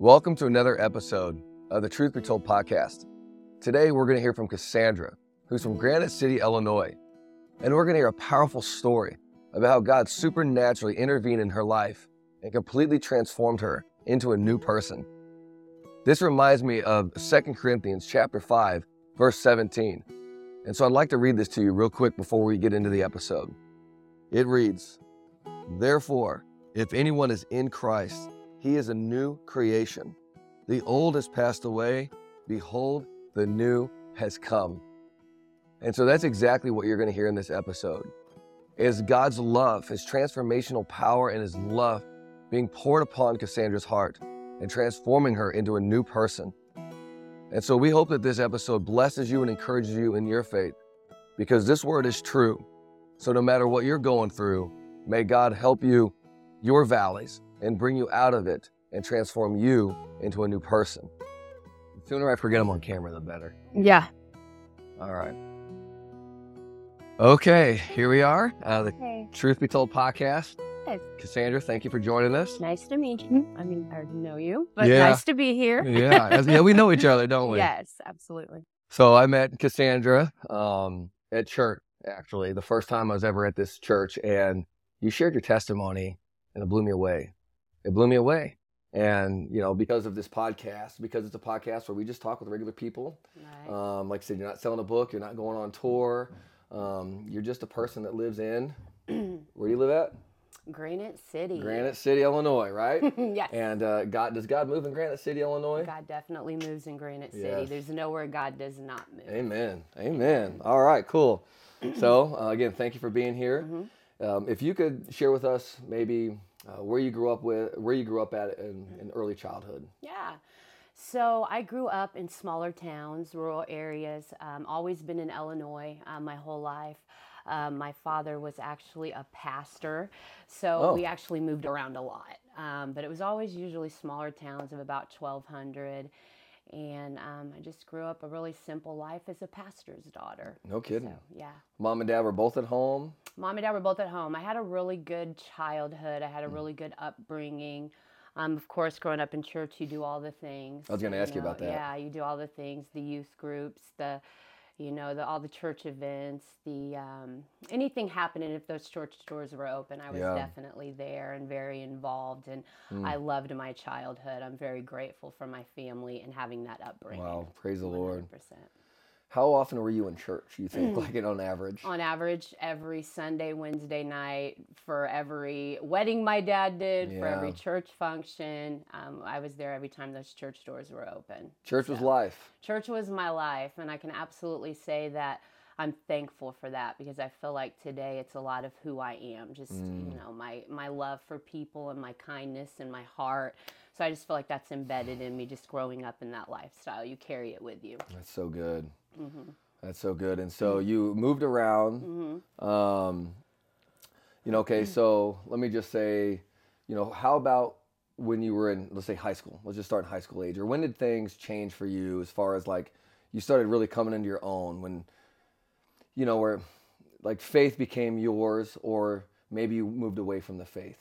Welcome to another episode of the Truth Be Told podcast. Today, we're going to hear from Cassandra, who's from Granite City, Illinois. And we're going to hear a powerful story about how God supernaturally intervened in her life and completely transformed her into a new person. This reminds me of 2 Corinthians chapter 5, verse 17. And so I'd like to read this to you real quick before we get into the episode. It reads, Therefore, if anyone is in Christ, he is a new creation. The old has passed away. Behold, the new has come. And so that's exactly what you're going to hear in this episode. Is God's love, his transformational power and his love being poured upon Cassandra's heart and transforming her into a new person. And so we hope that this episode blesses you and encourages you in your faith because this word is true. So no matter what you're going through, may God help you your valleys and bring you out of it and transform you into a new person. The sooner I forget them on camera, the better. Yeah. All right. Okay, here we are. Uh, the Hey. Truth Be Told podcast. Yes. Cassandra, thank you for joining us. Nice to meet you. I mean, I already know you, but Yeah. nice to be here. Yeah, yeah, we know each other, don't we? Yes, absolutely. So I met Cassandra um, at church, actually, the first time I was ever at this church, and you shared your testimony, and it blew me away. It blew me away. And, you know, because of this podcast, because it's a podcast where we just talk with regular people, Nice. um, like I said, you're not selling a book, you're not going on tour, um, you're just a person that lives in, where do you live at? Granite City. Granite City, Illinois, right? yes. and uh, God, does God move in Granite City, Illinois? God definitely moves in Granite City. Yes. There's nowhere God does not move. Amen. Amen. All right, cool. So, uh, again, thank you for being here. Mm-hmm. Um, if you could share with us maybe uh, where you grew up with, where you grew up at in, in early childhood. Yeah. So I grew up in smaller towns, rural areas. Um, always been in Illinois uh, my whole life. Um, my father was actually a pastor, so Oh. we actually moved around a lot. Um, but it was always usually smaller towns of about 1,200. And um, I just grew up a really simple life as a pastor's daughter. No kidding. So, yeah. Mom and dad were both at home. Mom and dad were both at home. I had a really good childhood. I had a really good upbringing. Um, of course, growing up in church, you do all the things. I was gonna ask you about that. Yeah, you do all the things. The youth groups, the, you know, the all the church events, the um, anything happening. If those church doors were open, I was Yeah. definitely there and very involved. And Mm. I loved my childhood. I'm very grateful for my family and having that upbringing. Wow, praise the Lord. 100%. How often were you in church, you think, like on average? on average every Sunday, Wednesday night for every wedding my dad did, for every church function. Um, I was there every time those church doors were open. Church was life. Church was my life, and I can absolutely say that I'm thankful for that because I feel like today it's a lot of who I am. Just Mm. you know my my love for people and my kindness and my heart. So I just feel like that's embedded in me, just growing up in that lifestyle. You carry it with you. That's so good. Hmm That's so good. And so you moved around. hmm Um, you know, okay, so let me just say, you know, how about when you were in, let's say, high school? Let's just start in high school age. Or when did things change for you as far as like you started really coming into your own? When, you know, where like faith became yours, or maybe you moved away from the faith?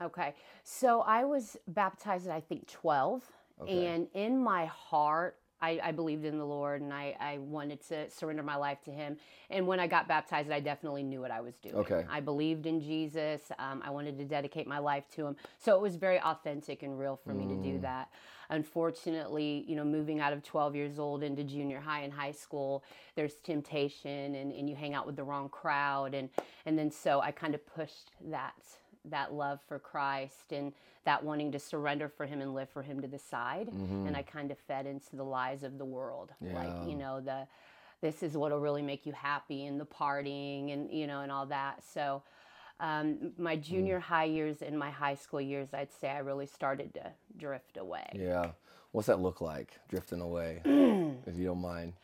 Okay. So I was baptized at I think 12. Okay. And in my heart, I, I believed in the Lord and I, I wanted to surrender my life to Him. And when I got baptized, I definitely knew what I was doing. Okay. I believed in Jesus. Um, I wanted to dedicate my life to Him. So it was very authentic and real for me to do Mm. that. Unfortunately, you know, moving out of 12 years old into junior high and high school, there's temptation and, and you hang out with the wrong crowd. And, and then so I kind of pushed that that love for Christ and that wanting to surrender for him and live for him to the side. Mhm. and I kind of fed into the lies of the world. Like you know the this is what'll really make you happy and the partying and you know and all that. So um, my junior high years and my high school years I'd say I really started to drift away. Yeah. What's that look like, drifting away, if you don't mind?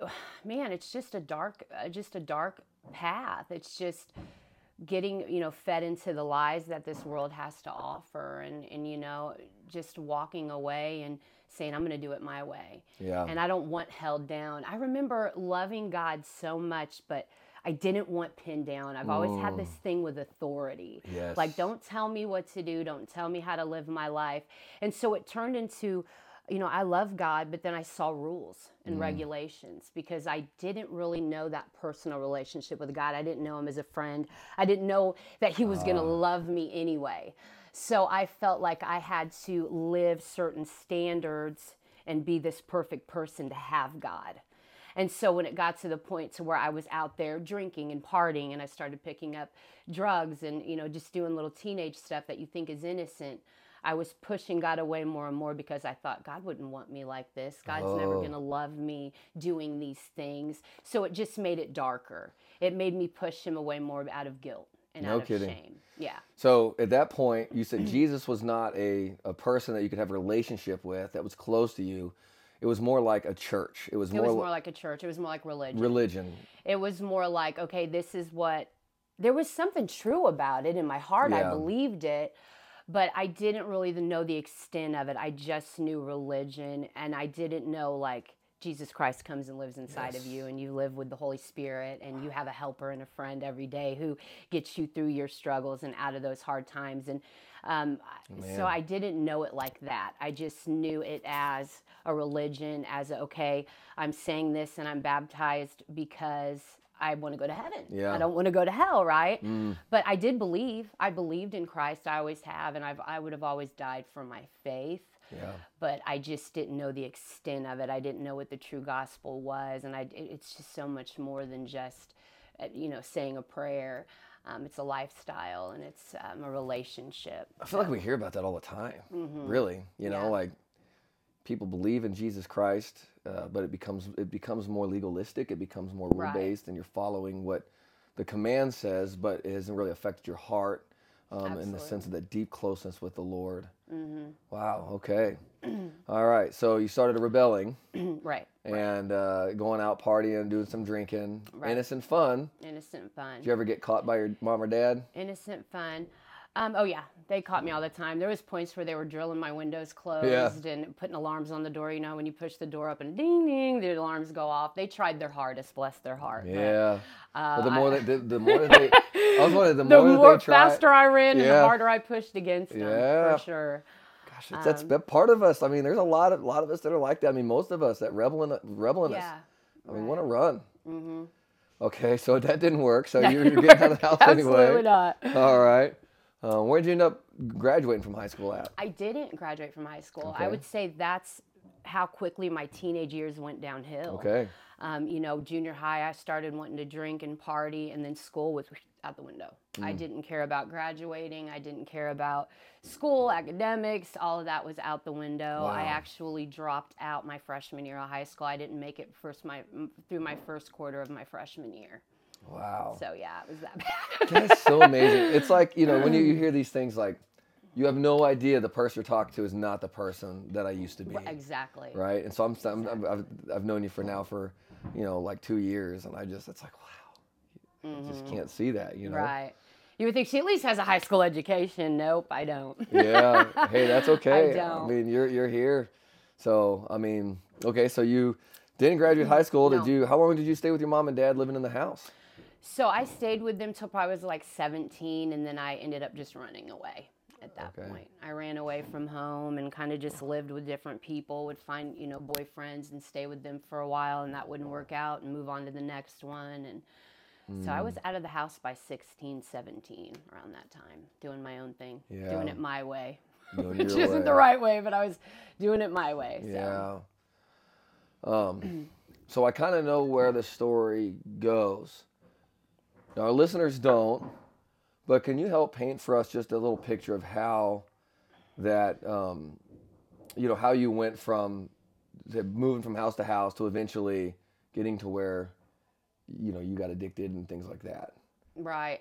man it's just a dark uh, just a dark path. It's just getting you know fed into the lies that this world has to offer and and you know just walking away and saying i'm going to do it my way Yeah. and i don't want held down i remember loving god so much but I didn't want pinned down. I've always had this mm. thing with authority. Yes. Like, don't tell me what to do, don't tell me how to live my life. And so it turned into, you know, I love God, but then I saw rules and mm-hmm. regulations because I didn't really know that personal relationship with God. I didn't know Him as a friend, I didn't know that He was going to ah. love me anyway. So I felt like I had to live certain standards and be this perfect person to have God. And so when it got to the point to where I was out there drinking and partying and I started picking up drugs and you know just doing little teenage stuff that you think is innocent, I was pushing God away more and more because I thought God wouldn't want me like this. God's never Oh. going to love me doing these things. So it just made it darker. It made me push him away more out of guilt and No out of shame. Yeah. So at that point, you said Jesus was not a, a person that you could have a relationship with that was close to you. It was more like a church. It was It more, was more like a church. It was more like religion. religion. it was more like okay this is what there was something true about it in my heart i believed it but i didn't really know the extent of it. I just knew religion and i didn't know like jesus christ comes and lives inside of you and you live with the holy spirit and you have a helper and a friend every day who gets you through your struggles and out of those hard times and um, so i didn't know it like that. I just knew it as a religion as okay i'm saying this and i'm baptized because I want to go to heaven. Yeah. I don't want to go to hell, right? Mm. But I did believe. I believed in Christ. I always have, and I've, I would have always died for my faith. Yeah. But I just didn't know the extent of it. I didn't know what the true gospel was, and I, it- it's just so much more than just, uh, you know, saying a prayer. Um, it's a lifestyle, and it's um, a relationship. I feel like we hear about that all the time. Really, you know, Mm-hmm. Yeah. like people believe in Jesus Christ, uh, but it becomes it becomes more legalistic. It becomes more rule Right. based, and you're following what the command says, but it hasn't really affected your heart um, in the sense of that deep closeness with the Lord. hmm Wow. Okay. all right. So you started rebelling right. and uh, going out partying, doing some drinking, Right. innocent fun. Innocent fun. Did you ever get caught by your mom or dad? innocent fun. Um, oh yeah, they caught me all the time. There was points where they were drilling my windows closed and putting alarms on the door. You know, when you push the door up and ding ding, the alarms go off. They tried their hardest, bless their heart. but, Yeah. uh, but the more I- that the, the more that they, I was wondering the the more, more that they try. faster I ran, and the harder I pushed against them. Yeah. For sure. Gosh, it's, that's Um, that part of us. I mean, there's a lot of lot of us that are like that. I mean, most of us that rebel in rebel in us. Yeah. I mean, want to run. Mm-hmm. Okay, so that didn't work. So you're, you're getting out of the house anyway. Absolutely anyway. not. All right. Uh, where'd you end up graduating from high school at? I didn't graduate from high school. Okay. I would say that's how quickly my teenage years went downhill. Okay. Um, you know, junior high, I started wanting to drink and party, and then school was out the window. I Mm. didn't care about graduating. I didn't care about school, academics. All of that was out the window. Wow. I actually dropped out my freshman year of high school. I didn't make it first my through my first quarter of my freshman year. Wow. So yeah, it was that bad. That's so amazing. It's like, you know, when you, you hear these things like, you have no idea the person you're talking to is not the person that I used to be. exactly. Right. And so I'm, I've, I've known you for now for, you know, like two years. And I just, it's like, wow, you just can't see that, you know? Mm-hmm. Right. You would think she at least has a high school education. Nope, I don't. yeah. Hey, that's okay. I don't. I mean, you're you're here. So I mean, okay. So you didn't graduate high school. Did No. you? How long did you stay with your mom and dad living in the house? So I stayed with them till probably was like 17, and then I ended up just running away at that Okay. point. I ran away from home and kind of just lived with different people, would find, you know, boyfriends and stay with them for a while, and that wouldn't work out, and move on to the next one. And so I Mm. was out of the house by 16, 17 around that time, doing my own thing, Yeah. doing it my way. Which isn't the right way, but I was doing it my way. So. Yeah. Um, so I kind of know where the story goes. Now, our listeners don't, but can you help paint for us just a little picture of how that, um, you know, how you went from moving from house to house to eventually getting to where, you know, you got addicted and things like that. Right.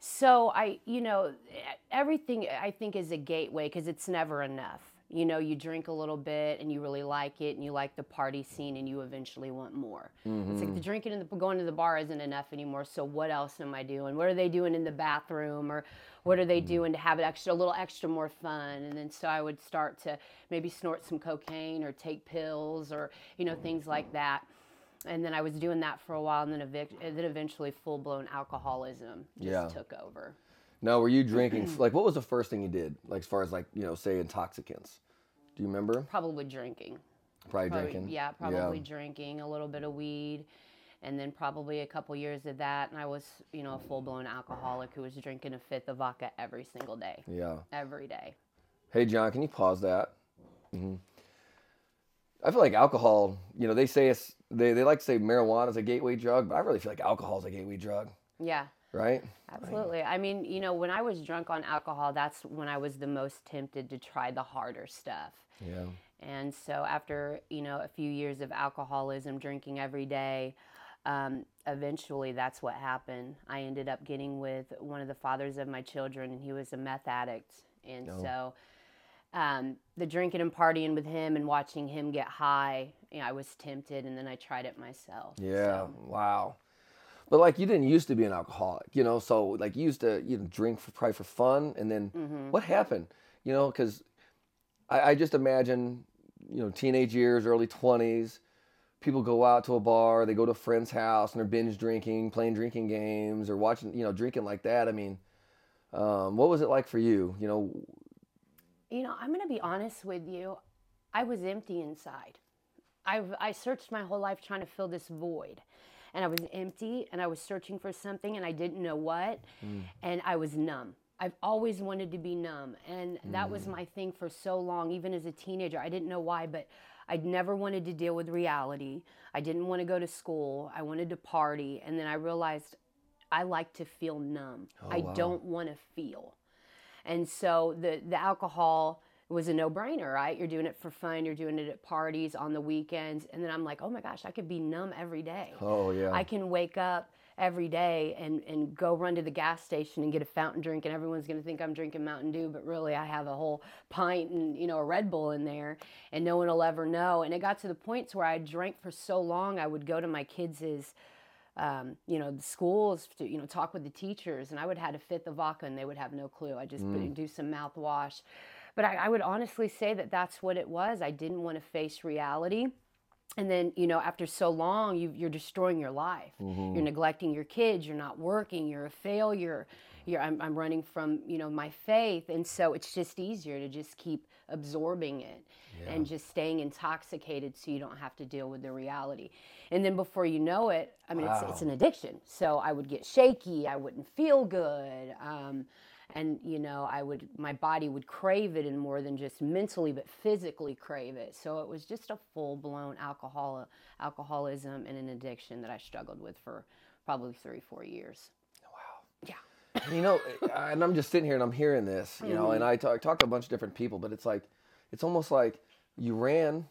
So I, you know, everything I think is a gateway because it's never enough. You know, you drink a little bit and you really like it and you like the party scene and you eventually want more. It's like the mm-hmm. drinking and the going to the bar isn't enough anymore. So what else am I doing? What are they doing in the bathroom or what are they mm-hmm. doing to have it extra a little extra more fun? And then so I would start to maybe snort some cocaine or take pills or you know things like that and then I was doing that for a while, and then, evic- and then eventually full blown alcoholism just Yeah. took over. Now, were you drinking? like, what was the first thing you did? Like, as far as like you know, say intoxicants. Do you remember? Probably drinking. Probably, Probably- drinking. Yeah, probably drinking, a little bit of weed, and then probably a couple years of that. And I was, you know, a full blown alcoholic who was drinking a fifth of vodka every single day, Yeah. every day. Hey, John, can you pause that? hmm I feel like alcohol. You know, they say it's they, they like to say marijuana is a gateway drug, but I really feel like alcohol is a gateway drug, Yeah, right? absolutely. I mean, you know, when I was drunk on alcohol, that's when I was the most tempted to try the harder stuff. Yeah. And so after, you know, a few years of alcoholism, drinking every day, um, eventually that's what happened. I ended up getting with one of the fathers of my children, and he was a meth addict. And Oh. so um, the drinking and partying with him and watching him get high, you know, I was tempted, and then I tried it myself. Yeah. So, Wow. But like you didn't used to be an alcoholic, you know. So like you used to you know drink for probably for fun, and then mhm. what happened? You know, because I, I just imagine you know teenage years, early twenties. People go out to a bar, they go to a friend's house, and they're binge drinking, playing drinking games, or watching, you know, drinking like that. I mean, um, what was it like for you? You know, You know, I'm going to be honest with you. I was empty inside. I, I searched my whole life trying to fill this void. And I was empty and I was searching for something and I didn't know what. Mm. And I was numb. I've always wanted to be numb. And that was mm. my thing for so long, even as a teenager. I didn't know why, but I'd never wanted to deal with reality. I didn't want to go to school. I wanted to party. And then I realized I like to feel numb. Oh, I wow. don't want to feel. And so the the alcohol was a no brainer, right? You're doing it for fun. You're doing it at parties on the weekends, and then I'm like, oh my gosh, I could be numb every day. oh yeah, I can wake up every day and, and go run to the gas station and get a fountain drink and everyone's going to think I'm drinking Mountain Dew but really I have a whole pint and you know a Red Bull in there and no one will ever know and it got to the points where I drank for so long I would go to my kids' um, you know the schools to you know talk with the teachers and I would have a fifth of vodka and they would have no clue I just put- do some mouthwash but I, I would honestly say that that's what it was. I didn't want to face reality. And then you know after so long you, you're destroying your life. Mm-hmm. you're neglecting your kids you're not working you're a failure. You're, I'm, I'm running from you know my faith. And so it's just easier to just keep absorbing it and just staying intoxicated so you don't have to deal with the reality. And then before you know it i mean it's, it's an addiction. So i would get shaky i wouldn't feel good um, and you know i would my body would crave it and more than just mentally but physically crave it. So it was just a full-blown alcohol alcoholism and an addiction that i struggled with for probably three four years. Wow. yeah. And, you know, and I'm just sitting here and I'm hearing this, you know, and Mm-hmm. I talk, talk to a bunch of different people, but it's like, it's almost like you ran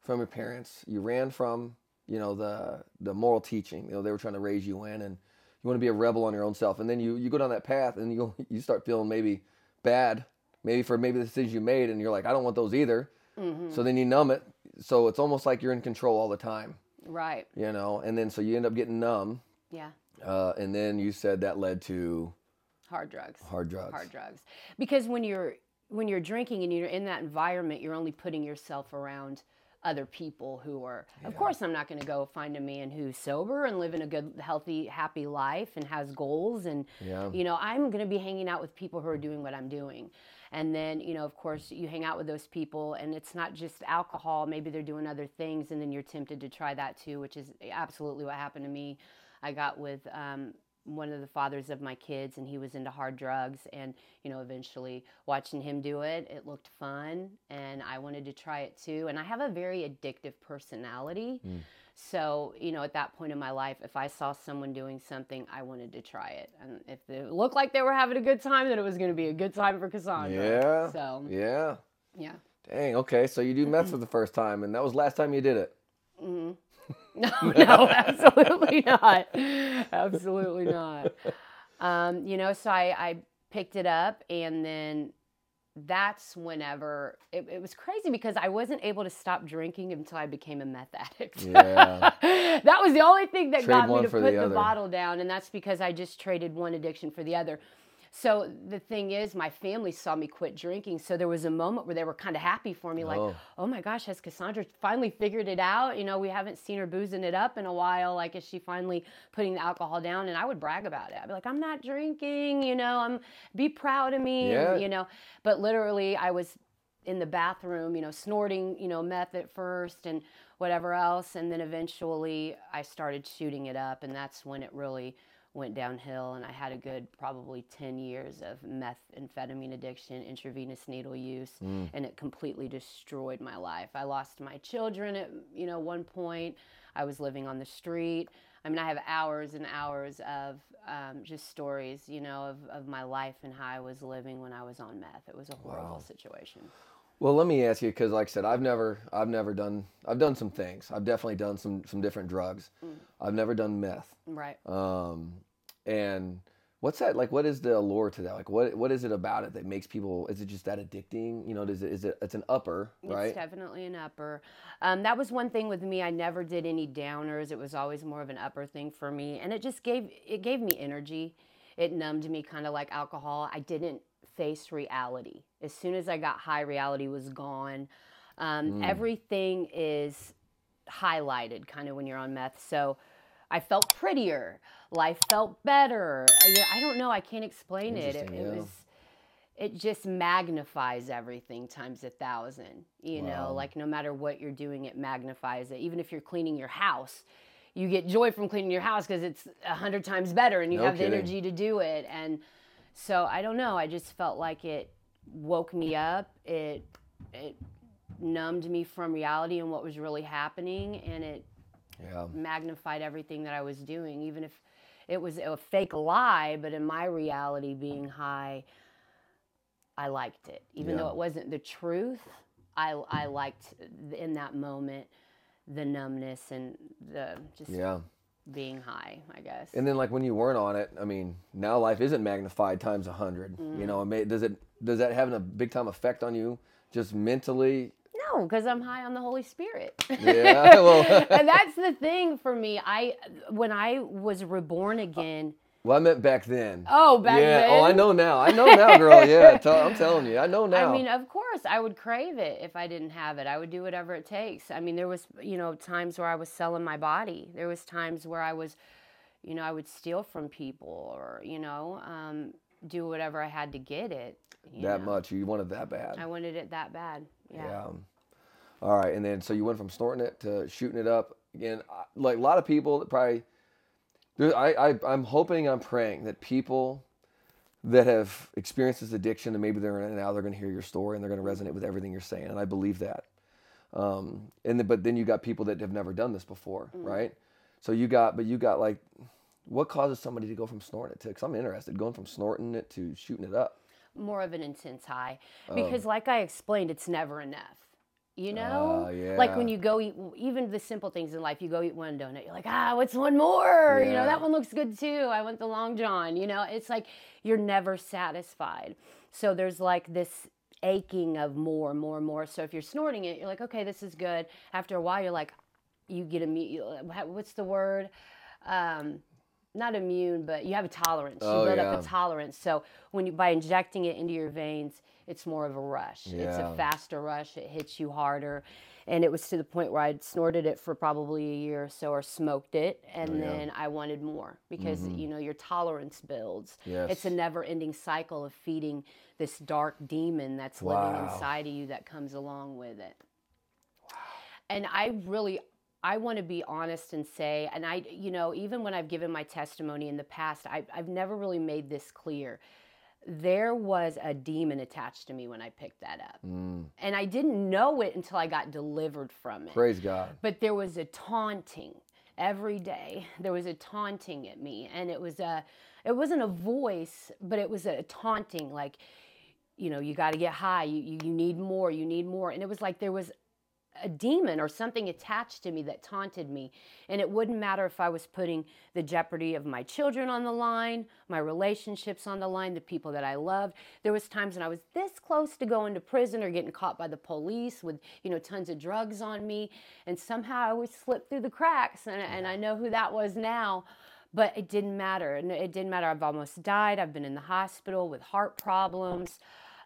from your parents, you ran from, you know, the the moral teaching, you know, they were trying to raise you in, and you want to be a rebel on your own self, and then you you go down that path, and you you start feeling maybe bad, maybe for maybe the decisions you made, and you're like, I don't want those either, Mm-hmm. so then you numb it, so it's almost like you're in control all the time, right. You know, and then so you end up getting numb, yeah. Uh, and then you said that led to hard drugs. Hard drugs. hard drugs. Because when you're when you're drinking and you're in that environment you're only putting yourself around other people who are of course i'm not going to go find a man who's sober and living a good healthy happy life and has goals and Yeah. you know i'm going to be hanging out with people who are doing what i'm doing. And then you know of course you hang out with those people and it's not just alcohol maybe they're doing other things and then you're tempted to try that too which is absolutely what happened to me. I got with um, one of the fathers of my kids and he was into hard drugs and you know eventually watching him do it it looked fun and i wanted to try it too and i have a very addictive personality mm. so you know at that point in my life if i saw someone doing something i wanted to try it and if it looked like they were having a good time then it was going to be a good time for cassandra Yeah. so Yeah. yeah Dang. Okay. So you do meth for the first time, and that was last time you did it. Mm-hmm. no no absolutely not. Absolutely not. Um, you know so I, I picked it up and then that's whenever it, it was crazy because i wasn't able to stop drinking until i became a meth addict. Yeah. that was the only thing that Trade got me to put the the, bottle down and that's because i just traded one addiction for the other So the thing is, my family saw me quit drinking. So there was a moment where they were kind of happy for me, like, Oh. oh. my gosh, has Cassandra finally figured it out? You know, we haven't seen her boozing it up in a while. Like, is she finally putting the alcohol down? And I would brag about it. I'd be like, I'm not drinking, you know, I'm be proud of me, Yeah. and, you know. But literally, I was in the bathroom, you know, snorting, you know, meth at first and whatever else. And then eventually I started shooting it up. And that's when it really went downhill. And I had a good probably 10 years of methamphetamine addiction, intravenous needle use, and it completely destroyed my life. I lost my children at, you know, one point. I was living on the street. I mean, I have hours and hours of um, just stories, you know, of, of my life and how I was living when I was on meth. It was a horrible situation. Well, let me ask you because, like I said, I've never, I've never done, I've done some things. I've definitely done some, some different drugs. I've never done meth. Right. Um, and what's that like? What is the allure to that? Like, what, what is it about it that makes people? Is it just that addicting? You know, is it, is it? It's an upper, right? It's definitely an upper. Um, that was one thing with me. I never did any downers. It was always more of an upper thing for me, and it just gave it gave me energy. It numbed me, kind of like alcohol. I didn't face reality. As soon as I got high, reality was gone. Um, Everything is highlighted, kind of when you're on meth. So. I felt prettier. Life felt better. I, I don't know. I can't explain it. It, Interesting, it was it just magnifies everything times a thousand you Wow. know like no matter what you're doing it magnifies it even if you're cleaning your house you get joy from cleaning your house because it's a hundred times better and you No have the energy to do it and so i don't know i just felt like it woke me up it it numbed me from reality and what was really happening and it Yeah. magnified everything that I was doing, even if it was a fake lie. But in my reality, being high, I liked it, even Yeah. though it wasn't the truth. I I liked in that moment the numbness and the just Yeah. being high. I guess. And then like when you weren't on it, I mean, now life isn't magnified times a 100 Mm. You know, it may, does it does that have a big time effect on you, just mentally? Because I'm high on the Holy Spirit. Yeah, well- and that's the thing for me. I when I was reborn again. Well, I meant back then. Oh, back yeah. then. Oh, I know now. I know now, girl. Yeah, I'm telling you, I know now. I mean, of course, I would crave it if I didn't have it. I would do whatever it takes. I mean, there was, you know, times where I was selling my body. There was times where I was, you know, I would steal from people or, you know, um, do whatever I had to get it. that know. much. You wanted that bad. I wanted it that bad. Yeah. Yeah. All right, and then so you went from snorting it to shooting it up again. Like a lot of people that probably, I, I I'm hoping, I'm praying that people that have experienced this addiction and maybe they're now they're going to hear your story and they're going to resonate with everything you're saying, and I believe that. Um, and then, but then you got people that have never done this before, right? So you got, but you got like, what causes somebody to go from snorting it to? Because I'm interested, going from snorting it to shooting it up. More of an intense high. Oh. Because, like I explained, it's never enough. You know? Ah, Like when you go eat, even the simple things in life, you go eat one donut, you're like, ah, what's one more? You know, that one looks good too. I want the Long John. You know, it's like you're never satisfied. So there's like this aching of more, more, more. So if you're snorting it, you're like, okay, this is good. After a while, you're like, you get immune. What's the word? Um, not immune, but you have a tolerance. Oh, you build yeah. up a tolerance. So when you by injecting it into your veins, it's more of a rush. It's a faster rush. It hits you harder. And it was to the point where I'd snorted it for probably a year or so or smoked it and Oh, yeah. Mm-hmm. then I wanted more because you know your tolerance builds. Yes. It's a never-ending cycle of feeding this dark demon that's Wow. living inside of you that comes along with it. Wow. And I really I want to be honest and say, and I, you know, even when I've given my testimony in the past, I, I've never really made this clear. There was a demon attached to me when I picked that up. Mm, And I didn't know it until I got delivered from it. praise God. But there was a taunting every day. There was a taunting at me. And it was a, it wasn't a voice, but it was a taunting like, you know, you got to get high. You, you, you need more. You need more. And it was like there was a demon or something attached to me that taunted me. And it wouldn't matter if I was putting the jeopardy of my children on the line, my relationships on the line, the people that I loved. There was times when I was this close to going to prison or getting caught by the police with, you know, tons of drugs on me. And somehow I would slip through the cracks. And, and I know who that was now. but it didn't matter. And it didn't matter. I've almost died. I've been in the hospital with heart problems,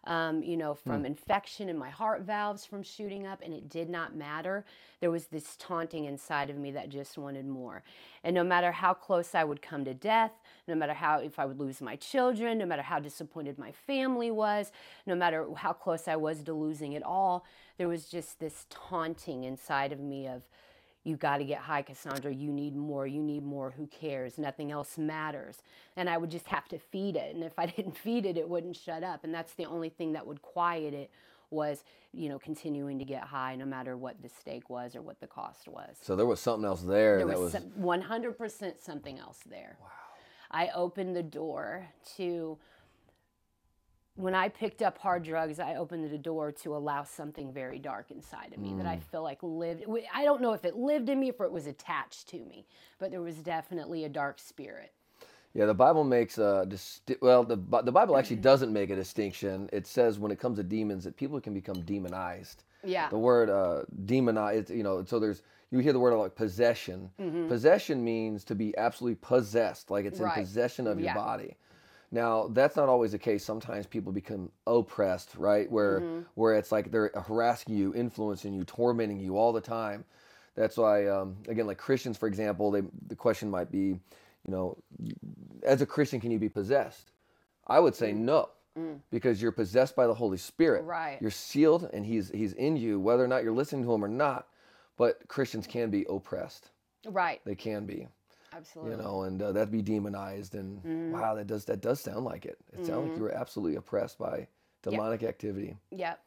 um, you know, from infection in my heart valves from shooting up, and it did not matter. There was this taunting inside of me that just wanted more. And no matter how close I would come to death, no matter how, if I would lose my children, no matter how disappointed my family was, no matter how close I was to losing it all, there was just this taunting inside of me of, you got to get high, Cassandra. You need more. You need more. Who cares? Nothing else matters. And I would just have to feed it. And if I didn't feed it, it wouldn't shut up. And that's the only thing that would quiet it was, you know, continuing to get high no matter what the stake was or what the cost was. So there was something else there. There that was was, some, 100% something else there. Wow. I opened the door to when I picked up hard drugs, I opened the door to allow something very dark inside of me that Mm. I feel like lived. I don't know if it lived in me or if it was attached to me, but there was definitely a dark spirit. yeah, the Bible makes a disti- well, the the Bible actually doesn't make a distinction. It says when it comes to demons that people can become demonized. Yeah. The word uh, demonize, you know, so there's you hear the word like possession. Possession means to be absolutely possessed, like it's Mm-hmm. Right. in possession of your body. Now that's not always the case. Sometimes people become oppressed, right? Where Mm-hmm. where it's like they're harassing you, influencing you, tormenting you all the time. That's why, um, again, like Christians, for example, they, the question might be, you know, as a Christian, can you be possessed? I would say no, because you're possessed by the Holy Spirit. Mm. Right. You're sealed, and He's He's in you, whether or not you're listening to Him or not. But Christians can be oppressed. Right. They can be, Absolutely. you know, and uh, that'd be demonized. And Mm-hmm. wow, that does that does sound like it. It sounds like you were absolutely oppressed by demonic activity. Yep.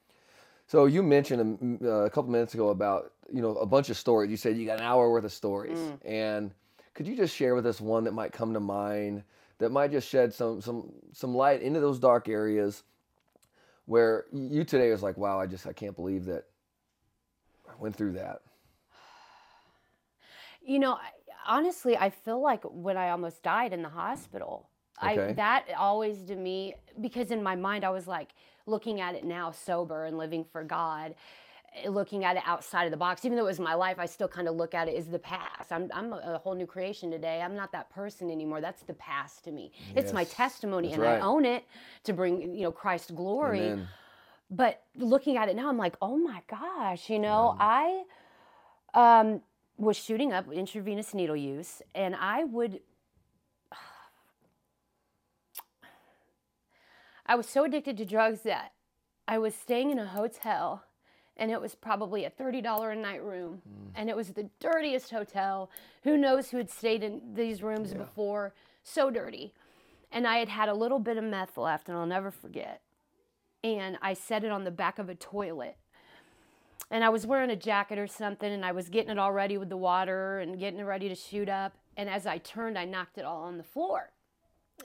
So you mentioned a, uh, a couple minutes ago about you know a bunch of stories. You said you got an hour worth of stories, Mm. and could you just share with us one that might come to mind that might just shed some some some light into those dark areas where you today was like, wow, I just I can't believe that I went through that. You know, I- honestly, I feel like when I almost died in the hospital, I that always to me because in my mind I was like looking at it now sober and living for God, eh, looking at it outside of the box. Even though it was my life, I still kind of look at it as the past. I'm I'm a, whole new creation today. I'm not that person anymore. That's the past to me. It's my testimony, that's and right. I own it to bring you know Christ glory Amen. but looking at it now, I'm like, oh my gosh, you know, I um, was shooting up intravenous needle use, and I would. I was so addicted to drugs that I was staying in a hotel, and it was probably a $30 a night room, mm. and it was the dirtiest hotel. Who knows who had stayed in these rooms before? So dirty. And I had had a little bit of meth left, and I'll never forget and I set it on the back of a toilet. And I was wearing a jacket or something, and I was getting it all ready with the water and getting it ready to shoot up. And as I turned, I knocked it all on the floor.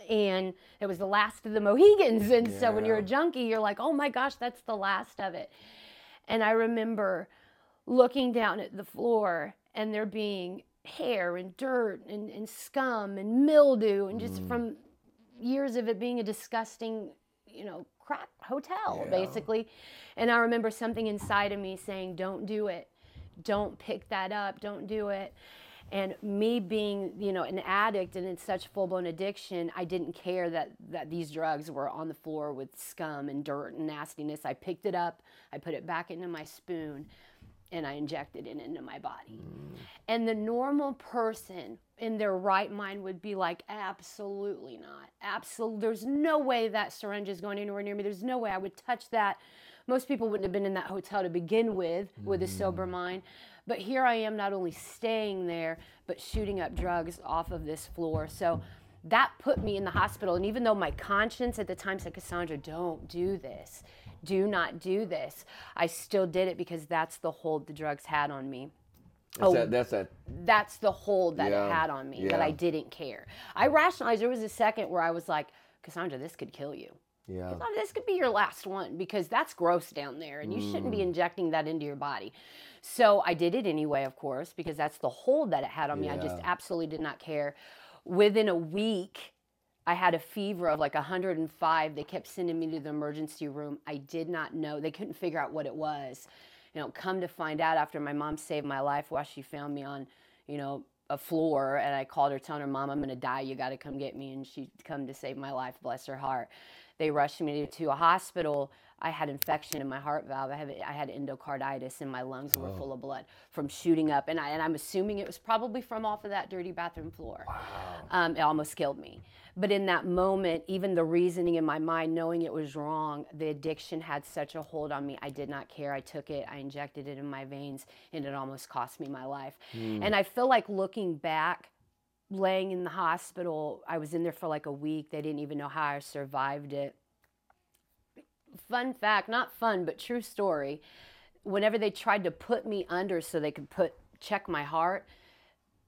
And it was the last of the Mohegans. And so when you're a junkie, you're like, oh my gosh, that's the last of it. And I remember looking down at the floor and there being hair and dirt and, and scum and mildew and just mm. from years of it being a disgusting, you know, crap hotel basically. And I remember something inside of me saying, "Don't do it. Don't pick that up. Don't do it." And me being, you know, an addict and in such full-blown addiction, I didn't care that that these drugs were on the floor with scum and dirt and nastiness. I picked it up, I put it back into my spoon, and I injected it into my body. Mm. And the normal person in their right mind would be like, absolutely not. Absolutely. There's no way that syringe is going anywhere near me. There's no way I would touch that. Most people wouldn't have been in that hotel to begin with, with a sober mm. mind. But here I am, not only staying there, but shooting up drugs off of this floor. So that put me in the hospital. And even though my conscience at the time said, Cassandra, don't do this, do not do this, I still did it because that's the hold the drugs had on me That's Oh. that. That's that. that's the hold that Yeah, it had on me that. I didn't care. I rationalized. There was a second where I was like, Cassandra, this could kill you. Yeah. Cassandra, this could be your last one because that's gross down there, and you shouldn't Mm. be injecting that into your body. So I did it anyway, of course, because that's the hold that it had on me. I just absolutely did not care. Within a week, I had a fever of like 105. They kept sending me to the emergency room. I did not know. They couldn't figure out what it was. You know, come to find out after my mom saved my life while she found me on, you know, a floor and I called her telling her mom I'm going to die. You got to come get me. And she come to save my life bless her heart. They rushed me to a hospital I had infection in my heart valve I had I had endocarditis and my lungs were oh. full of blood from shooting up and I and I'm assuming it was probably from off of that dirty bathroom floor wow. um, it almost killed me but in that moment, even the reasoning in my mind, knowing it was wrong, the addiction had such a hold on me. I did not care. I took it, I injected it in my veins, and it almost cost me my life. Mm. And I feel like looking back, laying in the hospital, I was in there for like a week. They didn't even know how I survived it. Fun fact, not fun, but true story. Whenever they tried to put me under so they could put check my heart,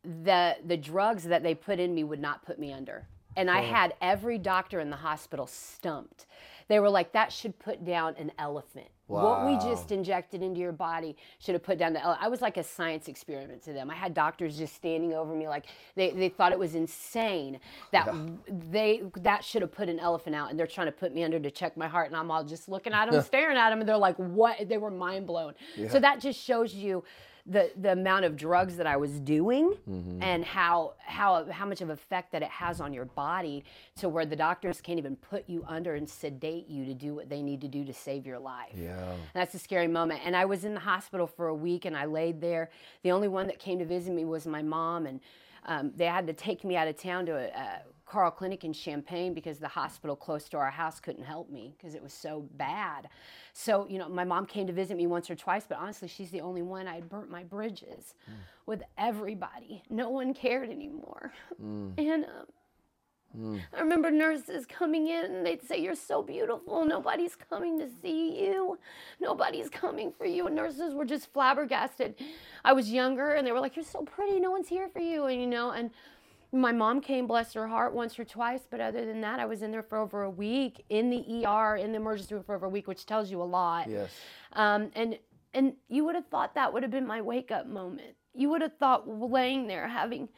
the the drugs that they put in me would not put me under and I had every doctor in the hospital stumped. They were like, that should put down an elephant. Wow. What we just injected into your body should have put down the elephant. I was like a science experiment to them. I had doctors just standing over me like they, they thought it was insane that yeah. they that should have put an elephant out and they're trying to put me under to check my heart and I'm all just looking at them, staring at them and they're like, what? They were mind blown. Yeah. So that just shows you the the amount of drugs that I was doing mm-hmm. and how how how much of effect that it has on your body to where the doctors can't even put you under and sedate you to do what they need to do to save your life. Yeah. And that's a scary moment. And I was in the hospital for a week and I laid there. The only one that came to visit me was my mom and um, they had to take me out of town to a, a Carle Clinic in Champaign because the hospital close to our house couldn't help me because it was so bad. So, you know, my mom came to visit me once or twice, but honestly, she's the only one I had burnt my bridges mm. with everybody. No one cared anymore. Mm. And um, mm. I remember nurses coming in and they'd say, You're so beautiful. Nobody's coming to see you. Nobody's coming for you. And nurses were just flabbergasted. I was younger and they were like, You're so pretty. No one's here for you. And, you know, and my mom came, bless her heart, once or twice, but other than that, I was in there for over a week in the ER, in the emergency room for over a week, which tells you a lot. Yes. Um, and and you would have thought that would have been my wake up moment. You would have thought laying there having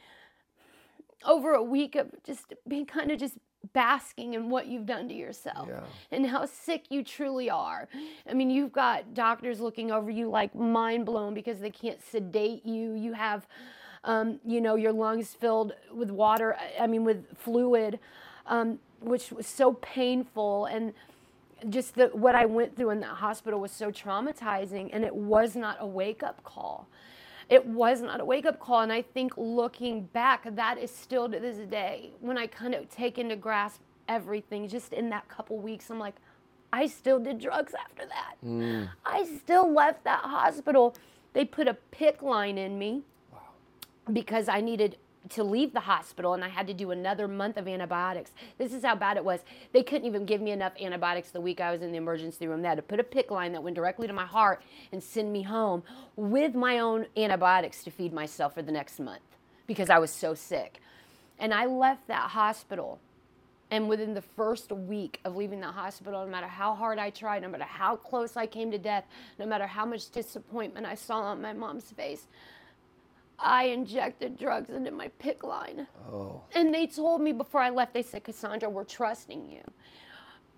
over a week of just being kind of just basking in what you've done to yourself yeah. and how sick you truly are. I mean, you've got doctors looking over you like mind blown because they can't sedate you. You have um, you know, your lungs filled with water, I mean, with fluid, um, which was so painful. And just the, what I went through in that hospital was so traumatizing. And it was not a wake up call. It was not a wake up call. And I think looking back, that is still to this day, when I kind of take into grasp everything, just in that couple weeks, I'm like, I still did drugs after that. Mm. I still left that hospital. They put a PICC line in me because I needed to leave the hospital and I had to do another month of antibiotics. This is how bad it was. They couldn't even give me enough antibiotics the week I was in the emergency room. They had to put a PICC line that went directly to my heart and send me home with my own antibiotics to feed myself for the next month because I was so sick. And I left that hospital. And within the first week of leaving the hospital, no matter how hard I tried, no matter how close I came to death, no matter how much disappointment I saw on my mom's face, I injected drugs into my PICC line. Oh. And they told me before I left, they said, Cassandra, we're trusting you.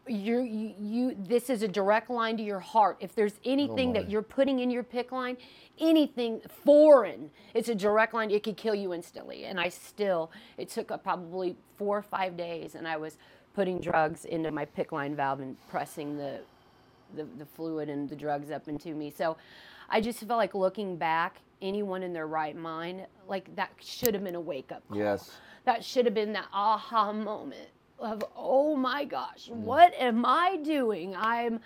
You, you, you, this is a direct line to your heart. If there's anything oh that you're putting in your PICC line, anything foreign, it's a direct line. It could kill you instantly. And I still, it took probably four or five days, and I was putting drugs into my PICC line valve and pressing the, the, the fluid and the drugs up into me. So I just felt like looking back, anyone in their right mind, like that should have been a wake up call. Yes. That should have been that aha moment of, oh my gosh, mm. what am I doing? I'm,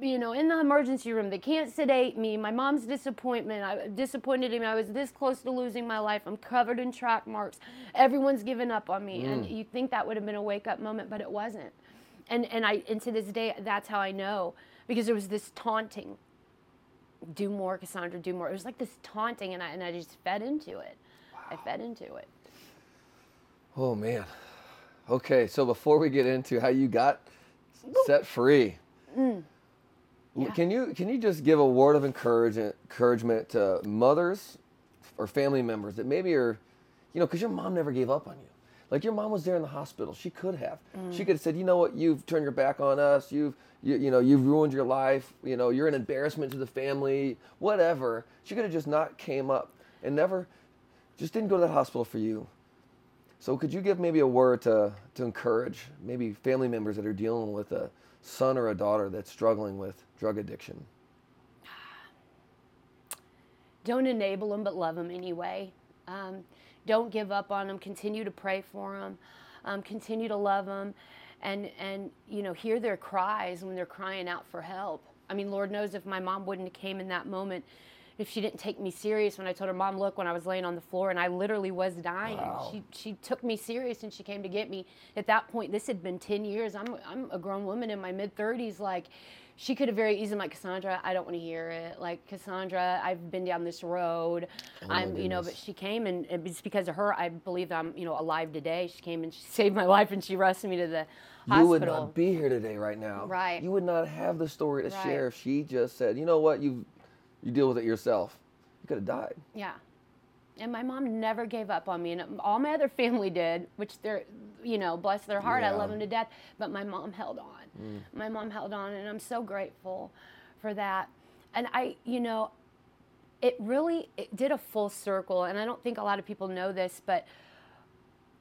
you know, in the emergency room. They can't sedate me. My mom's disappointment. I disappointed him. I was this close to losing my life. I'm covered in track marks. Everyone's given up on me. Mm. And you think that would have been a wake up moment, but it wasn't. And and I and to this day, that's how I know because there was this taunting do more, Cassandra, do more. It was like this taunting, and I, and I just fed into it. Wow. I fed into it. Oh, man. Okay, so before we get into how you got set free, mm. yeah. can you can you just give a word of encouragement encouragement to mothers or family members that maybe are, you know, because your mom never gave up on you. Like your mom was there in the hospital. She could have. Mm. She could have said, you know what, you've turned your back on us. You've you, you know you've ruined your life. You know you're an embarrassment to the family. Whatever. She could have just not came up and never just didn't go to that hospital for you. So could you give maybe a word to, to encourage maybe family members that are dealing with a son or a daughter that's struggling with drug addiction? Don't enable them, but love them anyway. Um, don't give up on them. Continue to pray for them. Um, continue to love them, and and you know hear their cries when they're crying out for help. I mean, Lord knows if my mom wouldn't have came in that moment, if she didn't take me serious when I told her, Mom, look, when I was laying on the floor and I literally was dying. Wow. She, she took me serious and she came to get me. At that point, this had been 10 years. I'm, I'm a grown woman in my mid 30s. Like, she could have very easily like Cassandra. I don't want to hear it. Like Cassandra, I've been down this road. Oh I'm, you know, but she came and it's because of her. I believe that I'm, you know, alive today. She came and she saved my life and she rushed me to the hospital. You would not be here today right now. Right. You would not have the story to Right. share if she just said, you know what, you you deal with it yourself. You could have died. Yeah. And my mom never gave up on me, and all my other family did, which they're, you know, bless their heart, I Yeah. Mm. love them to death. But my mom held on. Mm. My mom held on, and I'm so grateful for that. And I, you know, it really it did a full circle, and I don't think a lot of people know this, but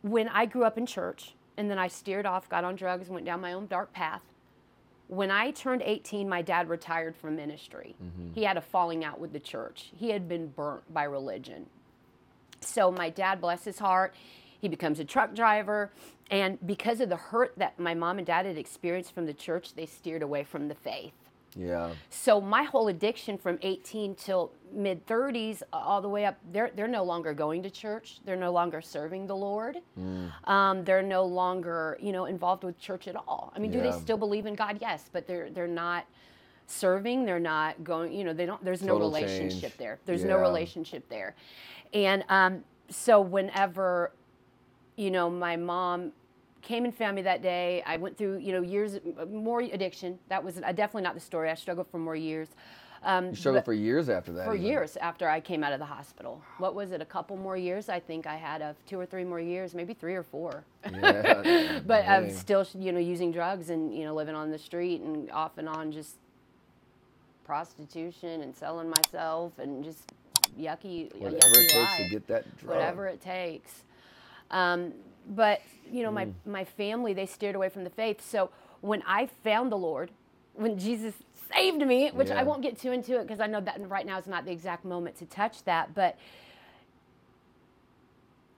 when I grew up in church, and then I steered off, got on drugs, went down my own dark path. When I turned 18, my dad retired from ministry. Mm-hmm. He had a falling out with the church. He had been burnt by religion. So my dad, bless his heart, he becomes a truck driver. And because of the hurt that my mom and dad had experienced from the church, they steered away from the faith. Yeah. So my whole addiction from 18 till mid 30s, all the way up, they're they're no longer going to church. They're no longer serving the Lord. Um, they're no longer, you know, involved with church at all. I mean, do they still believe in God? Yes, but they're they're not serving. They're not going. You know, they don't. There's no relationship change. there. There's no relationship there, and um, so whenever you know, my mom came and found me that day. I went through, you know, years more addiction. That was uh, definitely not the story. I struggled for more years. Um, You struggled for years after that. for even. years after I came out of the hospital. What was it? A couple more years? I think I had of two or three more years, maybe three or four. Yeah. but I'm still, you know, using drugs and you know living on the street and off and on just prostitution and selling myself and just yucky, Whatever yucky it takes life to get that drug. whatever it takes. Um, but you know, my Mm. my family they steered away from the faith. So when I found the Lord, when Jesus saved me, which Yeah. I won't get too into it because I know that right now is not the exact moment to touch that, but.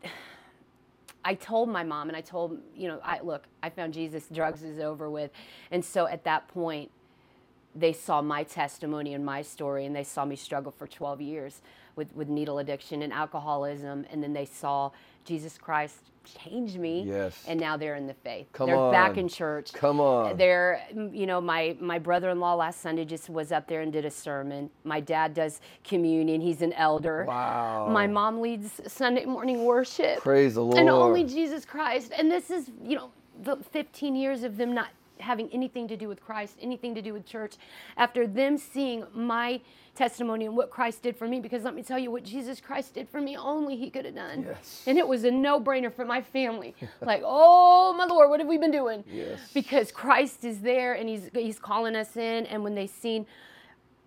I told my mom and I told, you know, I look, I found Jesus, drugs is over with. And so at that point, they saw my testimony and my story and they saw me struggle for 12 years with, with needle addiction and alcoholism and then they saw jesus christ changed me Yes. and now they're in the faith Come they're back in church Come on. they're mm, you know my my brother-in-law last sunday just was up there and did a sermon my dad does communion he's an elder Wow. my mom leads sunday morning worship Praise the Lord. and only Jesus Christ. And this is, you know, the 15 years of them not having anything to do with Christ, anything to do with church, after them seeing my testimony and what Christ did for me, because let me tell you what Jesus Christ did for me, only He could have done. Yes. And it was a no brainer for my family. like, oh my Lord, what have we been doing? Yes. Because Christ is there and He's He's calling us in. And when they seen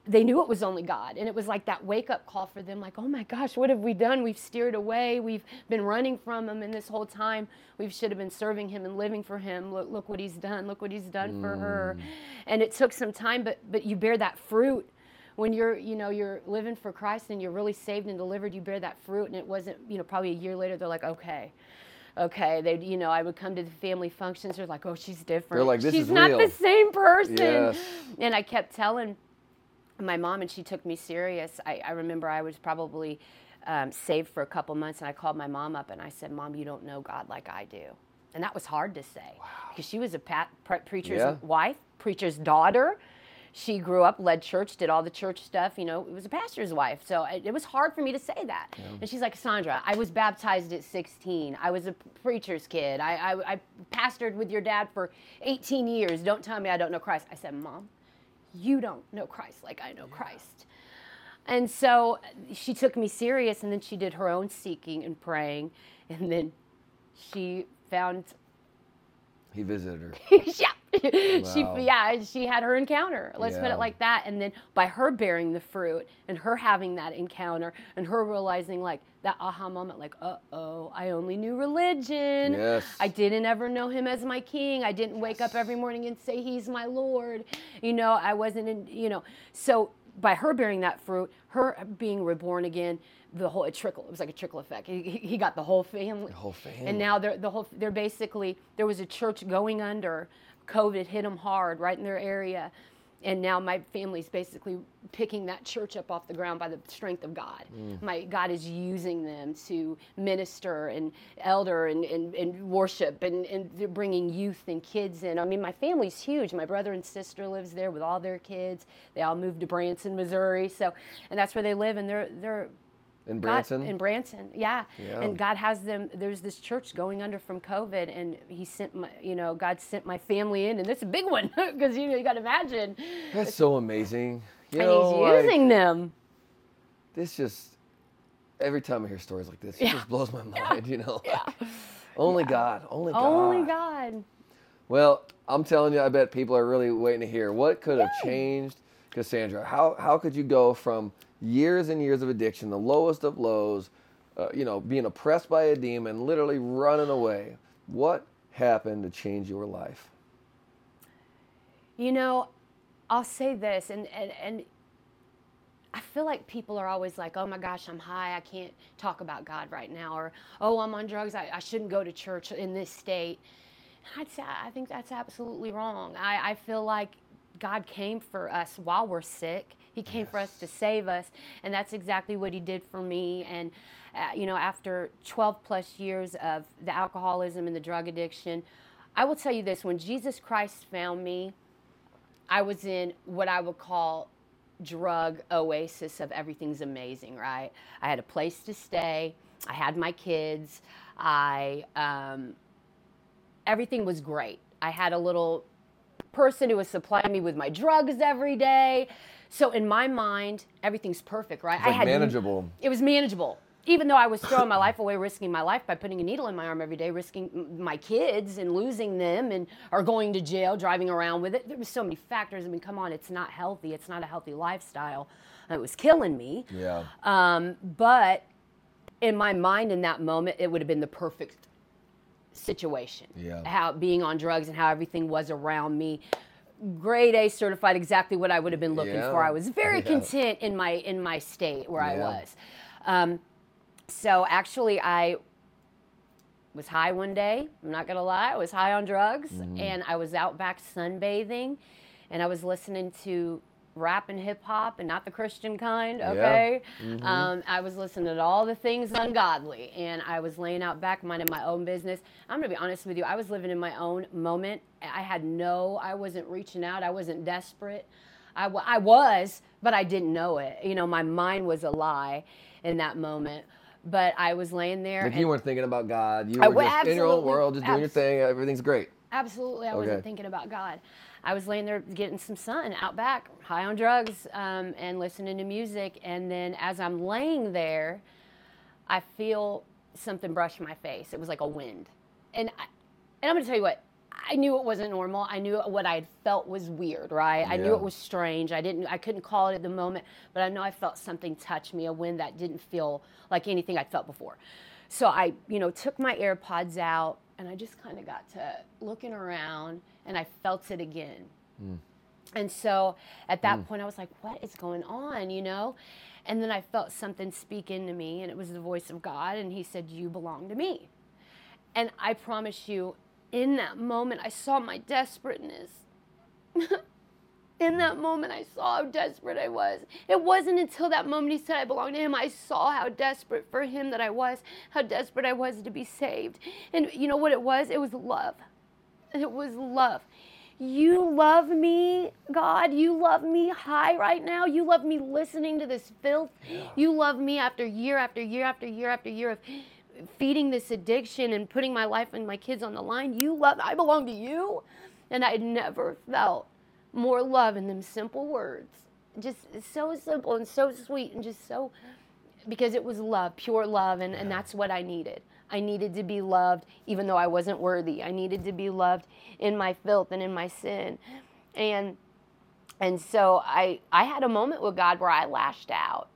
they knew it was only God. And it was like that wake up call for them like, oh my gosh, what have we done? We've steered away. We've been running from Him. And this whole time, we should have been serving Him and living for Him. Look, look what He's done. Look what He's done for her. Mm. And it took some time, but, but you bear that fruit. When you're, you know, you're living for Christ and you're really saved and delivered, you bear that fruit. And it wasn't, you know, probably a year later, they're like, okay, okay. They, you know, I would come to the family functions. They're like, oh, she's different. they're like, "This she's is not real." the same person. Yes. And I kept telling my mom and she took me serious. I, I remember I was probably um, saved for a couple months, and I called my mom up and I said, "Mom, you don't know God like I do," and that was hard to say because she was a pat, pre- preacher's Yeah. wife, preacher's daughter. She grew up, led church, did all the church stuff. You know, it was a pastor's wife, so I, it was hard for me to say that. And she's like, Sandra, I was baptized at 16. I was a preacher's kid. I, I, I pastored with your dad for 18 years. Don't tell me I don't know Christ. I said, Mom, you don't know Christ like I know Christ. And so she took me serious, and then she did her own seeking and praying, and then she found, He visited her. yeah, she yeah, she had her encounter. Let's put it like that. And then by her bearing the fruit and her having that encounter and her realizing like that aha moment, like, uh oh, I only knew religion. Yes. I didn't ever know him as my king. I didn't wake up every morning and say he's my Lord. You know, I wasn't in, you know. So by her bearing that fruit, her being reborn again, the whole it trickle. It was like a trickle effect. He, he he got the whole family. The whole family. And now they're the whole. They're basically there was a church going under. COVID hit them hard right in their area, and now my family's basically picking that church up off the ground by the strength of God. Mm. My God is using them to minister and elder and, and, and worship and, and they're bringing youth and kids in. I mean, my family's huge. My brother and sister lives there with all their kids. They all moved to Branson, Missouri. So, and that's where they live. And they're they're in God- Branson. in Branson, yeah. Yeah. And God has them. There's this church going under from COVID, and He sent my, you know, God sent my family in, and it's a big one because you know you got to imagine, That's so amazing. You and know, He's like, using them. this just every time I hear stories like this, it Yeah. just blows my mind. You know, only God, only God. Only God. Well, I'm telling you, I bet people are really waiting to hear what could have changed Cassandra. How how could you go from years and years of addiction, the lowest of lows, uh, you know, being oppressed by a demon, literally running away? What happened to change your life? You know, I'll say this, and and and I feel like people are always like, "Oh my gosh, I'm high. I can't talk about God right now," or "Oh, I'm on drugs. I, I shouldn't go to church in this state." I'd say I think that's absolutely wrong. I, I feel like God came for us while we're sick. He came for us to save us, and that's exactly what He did for me. And uh, you know, after 12 plus years of the alcoholism and the drug addiction, I will tell you this: when Jesus Christ found me, I was in what I would call drug oasis of everything's amazing, right? I had a place to stay. I had my kids. I um, everything was great. I had a little person who was supplying me with my drugs every day. So in my mind, everything's perfect, right? Like I had manageable. it was manageable. Even though I was throwing my life away, risking my life by putting a needle in my arm every day, risking my kids and losing them, and or going to jail, driving around with it. There was so many factors. I mean, come on, it's not healthy. It's not a healthy lifestyle. It was killing me. Yeah. Um, but in my mind, in that moment, it would have been the perfect situation. Yeah. How being on drugs and how everything was around me. Grade A certified, exactly what I would have been looking Yeah. for. I was very Yeah. content in my in my state where I was. Um, so actually, I was high one day. I'm not gonna lie, I was high on drugs, Mm-hmm. and I was out back sunbathing, and I was listening to rap and hip hop, and not the Christian kind. Okay, Mm-hmm. um, I was listening to all the things ungodly, and I was laying out back, minding my own business. I'm gonna be honest with you. I was living in my own moment. I had no. I wasn't reaching out. I wasn't desperate. I, I was, but I didn't know it. You know, my mind was a lie in that moment. But I was laying there. Like you weren't thinking about God. You were wa- just in your own world, just doing your thing. Everything's great. Absolutely, I Okay. wasn't thinking about God. I was laying there getting some sun out back, high on drugs, um, and listening to music. And then as I'm laying there, I feel something brush my face. It was like a wind, and I, and I'm gonna tell you what. I knew it wasn't normal. I knew what I had felt was weird, right? Yeah. I knew it was strange. I didn't. I couldn't call it at the moment, but I know I felt something touch me, a wind that didn't feel like anything I'd felt before. So I, you know, took my AirPods out and I just kind of got to looking around and I felt it again. Mm. And so at that mm. point, I was like, what is going on, you know? And then I felt something speak into me, and it was the voice of God, and He said, You belong to me. And I promise you, in that moment, I saw my desperateness. in that moment, I saw how desperate I was. It wasn't until that moment He said I belonged to Him, I saw how desperate for Him that I was, how desperate I was to be saved. And you know what it was? It was love. It was love. You love me, God. You love me high right now. You love me listening to this filth. You love me after year after year after year after year of feeding this addiction and putting my life and my kids on the line. You love, I belong to you. And I never felt more love in them simple words. Just so simple and so sweet and just so because it was love, pure love, and, and that's what I needed. I needed to be loved even though I wasn't worthy. I needed to be loved in my filth and in my sin. And and so I I had a moment with God where I lashed out.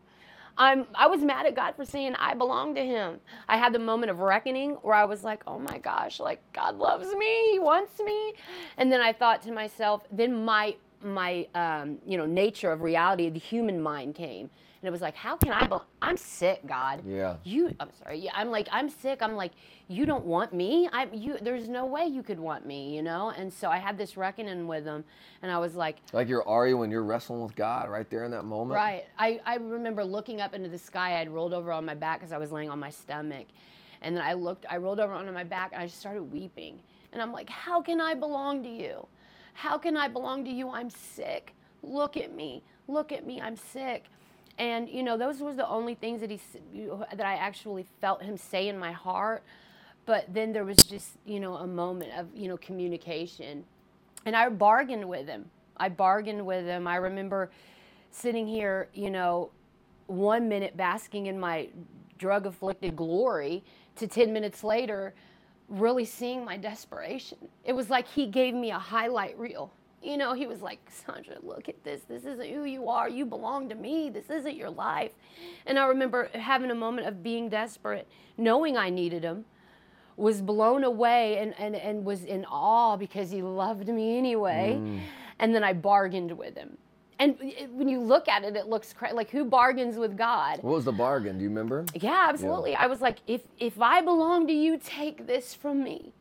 I'm I was mad at God for saying I belong to him. I had the moment of reckoning where I was like, "Oh my gosh, like God loves me. He wants me." And then I thought to myself, then my my um, you know, nature of reality, the human mind came and it was like, how can I? Be- I'm sick, God. Yeah. You. I'm sorry. Yeah. I'm like, I'm sick. I'm like, you don't want me. I. You. There's no way you could want me. You know. And so I had this reckoning with him, and I was like. Like you're Ari when you're wrestling with God, right there in that moment. Right. I. I remember looking up into the sky. I'd rolled over on my back because I was laying on my stomach, and then I looked. I rolled over onto my back and I just started weeping. And I'm like, how can I belong to you? How can I belong to you? I'm sick. Look at me. Look at me. I'm sick and you know those were the only things that he that I actually felt him say in my heart. But then there was just you know a moment of you know communication. And I bargained with him. I bargained with him. I remember sitting here you know one minute basking in my drug afflicted glory to 10 minutes later really seeing my desperation. It was like he gave me a highlight reel you know, he was like, Sandra, look at this. This isn't who you are. You belong to me. This isn't your life. And I remember having a moment of being desperate, knowing I needed him, was blown away and, and, and was in awe because he loved me anyway. Mm. And then I bargained with him. And when you look at it, it looks cra- like who bargains with God? What was the bargain? Do you remember? Yeah, absolutely. Yeah. I was like, if if I belong to you, take this from me.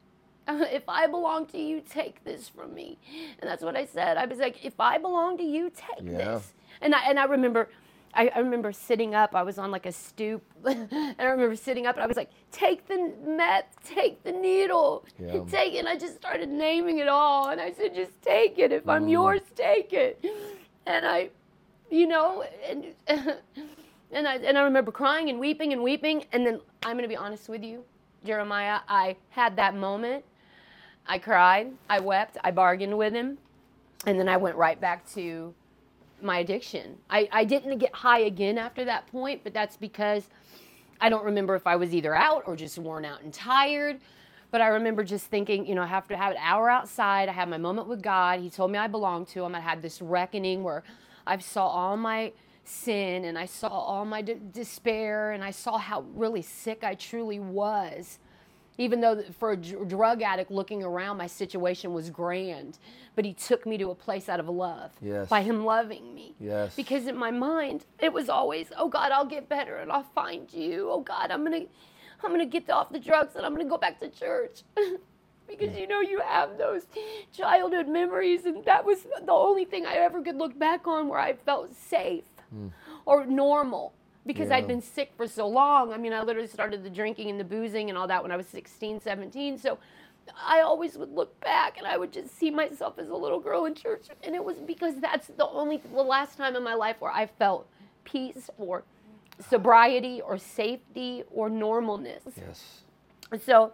if I belong to you, take this from me. And that's what I said. I was like, if I belong to you, take yeah. this. And I and I remember I, I, remember sitting up. I was on like a stoop, and I remember sitting up, and I was like, "Take the meth, take the needle, yeah. take it." And I just started naming it all, and I said, "Just take it. If I'm mm. yours, take it." And I, you know, and and I and I remember crying and weeping and weeping, and then I'm gonna be honest with you, Jeremiah. I had that moment I cried, I wept, I bargained with him, and then I went right back to my addiction. I, I didn't get high again after that point, but that's because I don't remember if I was either out or just worn out and tired. But I remember just thinking, you know, I have to have an hour outside. I had my moment with God. He told me I belonged to him. I had this reckoning where I saw all my sin and I saw all my de- despair and I saw how really sick I truly was even though for a drug addict looking around my situation was grand but he took me to a place out of love yes. by him loving me. Yes. Because in my mind it was always oh god i'll get better and i'll find you. Oh god i'm gonna i'm gonna get off the drugs and i'm gonna go back to church. Because you know you have those childhood memories and that was the only thing i ever could look back on where i felt safe mm. or normal because yeah. I'd been sick for so long. I mean, I literally started the drinking and the boozing and all that when I was 16, 17. So I always would look back and I would just see myself as a little girl in church. And it was because that's the only, the last time in my life where I felt peace or sobriety or safety or normalness. Yes. So,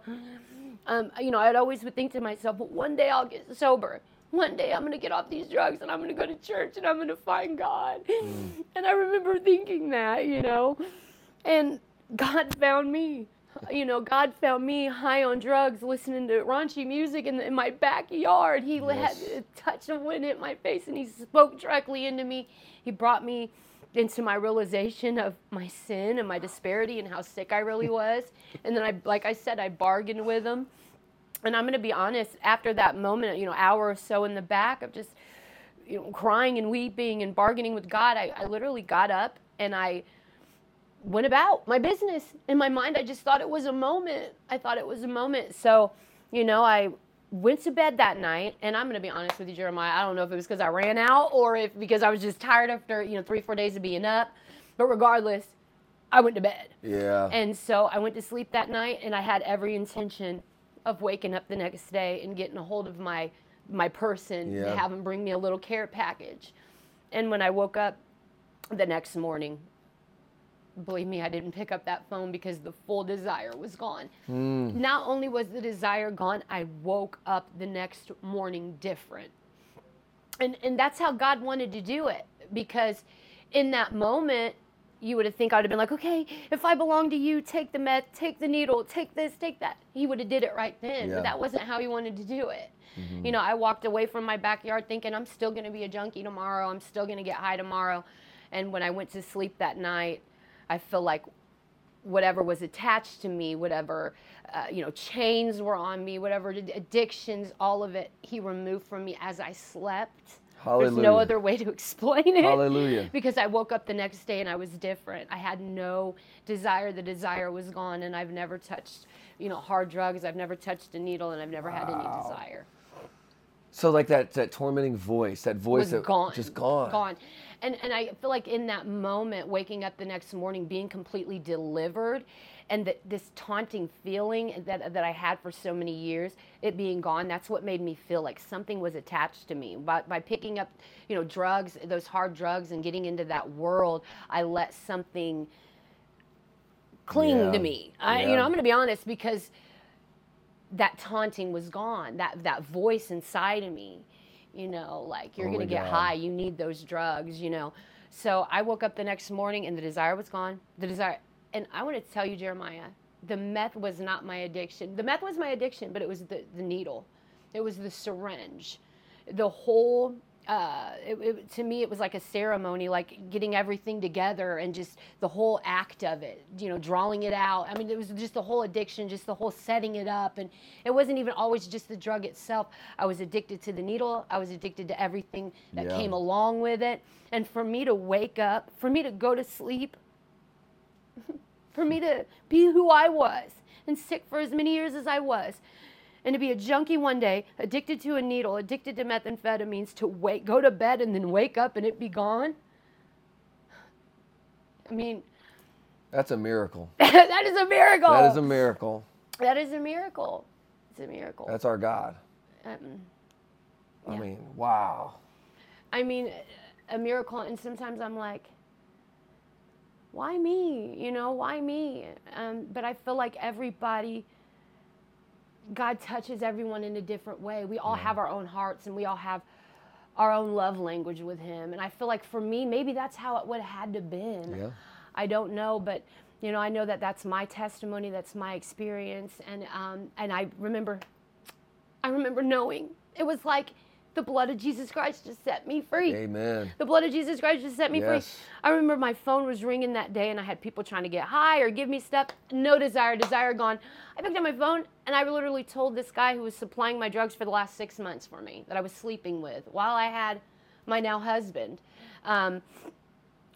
um, you know, I'd always would think to myself, but one day I'll get sober one day I'm going to get off these drugs and I'm going to go to church and I'm going to find God. Mm. And I remember thinking that, you know, and God found me. You know, God found me high on drugs, listening to raunchy music in, the, in my backyard. He yes. had a touch of wind hit my face and He spoke directly into me. He brought me into my realization of my sin and my disparity and how sick I really was. and then I, like I said, I bargained with Him and I'm going to be honest, after that moment, you know, hour or so in the back of just, you know, crying and weeping and bargaining with God, I, I literally got up and I went about my business. In my mind, I just thought it was a moment. I thought it was a moment. So, you know, I went to bed that night, and I'm going to be honest with you, Jeremiah. I don't know if it was because I ran out or if because I was just tired after, you know, three, four days of being up. But regardless, I went to bed. Yeah. And so I went to sleep that night, and I had every intention of waking up the next day and getting a hold of my my person yeah. to have them bring me a little care package. And when I woke up the next morning, believe me, I didn't pick up that phone because the full desire was gone. Mm. Not only was the desire gone, I woke up the next morning different. And and that's how God wanted to do it because in that moment you would have think I'd have been like, okay, if I belong to you, take the meth, take the needle, take this, take that. He would have did it right then, Yeah. but that wasn't how he wanted to do it. You know, I walked away from my backyard thinking I'm still going to be a junkie tomorrow. I'm still going to get high tomorrow. And when I went to sleep that night, I feel like whatever was attached to me, whatever, uh, you know, chains were on me, whatever addictions, all of it, he removed from me as I slept. There's no other way to explain it. Hallelujah. Because I woke up the next day and I was different. I had no desire. The desire was gone, and I've never touched, you know, hard drugs. I've never touched a needle, and I've never had any desire. So like that that tormenting voice, that voice was that gone. just gone. Gone. And and I feel like in that moment, waking up the next morning, being completely delivered, and that this taunting feeling that that I had for so many years, it being gone, that's what made me feel like something was attached to me. By by picking up, you know, drugs, those hard drugs, and getting into that world, I let something cling Yeah. to me. I, you Yeah. know, I'm going to be honest because that taunting was gone. That that voice inside of me, you know, like you're Oh going to get God. high, you need those drugs, you know. So I woke up the next morning and the desire was gone. The desire, and I want to tell you, Jeremiah, the meth was not my addiction. The meth was my addiction, but it was the, the needle, it was the syringe, the whole. Uh, it, it, to me, it was like a ceremony, like getting everything together and just the whole act of it, you know, drawing it out. I mean, it was just the whole addiction, just the whole setting it up. And it wasn't even always just the drug itself. I was addicted to the needle, I was addicted to everything that Yeah. came along with it. And for me to wake up, for me to go to sleep, for me to be who I was and sick for as many years as I was, and to be a junkie one day, addicted to a needle, addicted to methamphetamines, to wake, go to bed and then wake up and it be gone. I mean, That's a miracle. that is a miracle. That is a miracle. That is a miracle. It's a miracle. That's our God. Um, I mean, wow. I mean, a miracle. And sometimes I'm like, why me? You know, why me? Um, but I feel like everybody, God touches everyone in a different way. We all have our own hearts and we all have our own love language with Him. And I feel like for me, maybe that's how it would have had to been. Yeah. I don't know, but you know, I know that that's my testimony, that's my experience, and um, and I remember, I remember knowing it was like the blood of Jesus Christ just set me free. Amen. The blood of Jesus Christ just set me Yes. free. I remember my phone was ringing that day and I had people trying to get high or give me stuff. No desire, desire gone. I picked up my phone and I literally told this guy who was supplying my drugs for the last six months for me that I was sleeping with while I had my now husband. Um,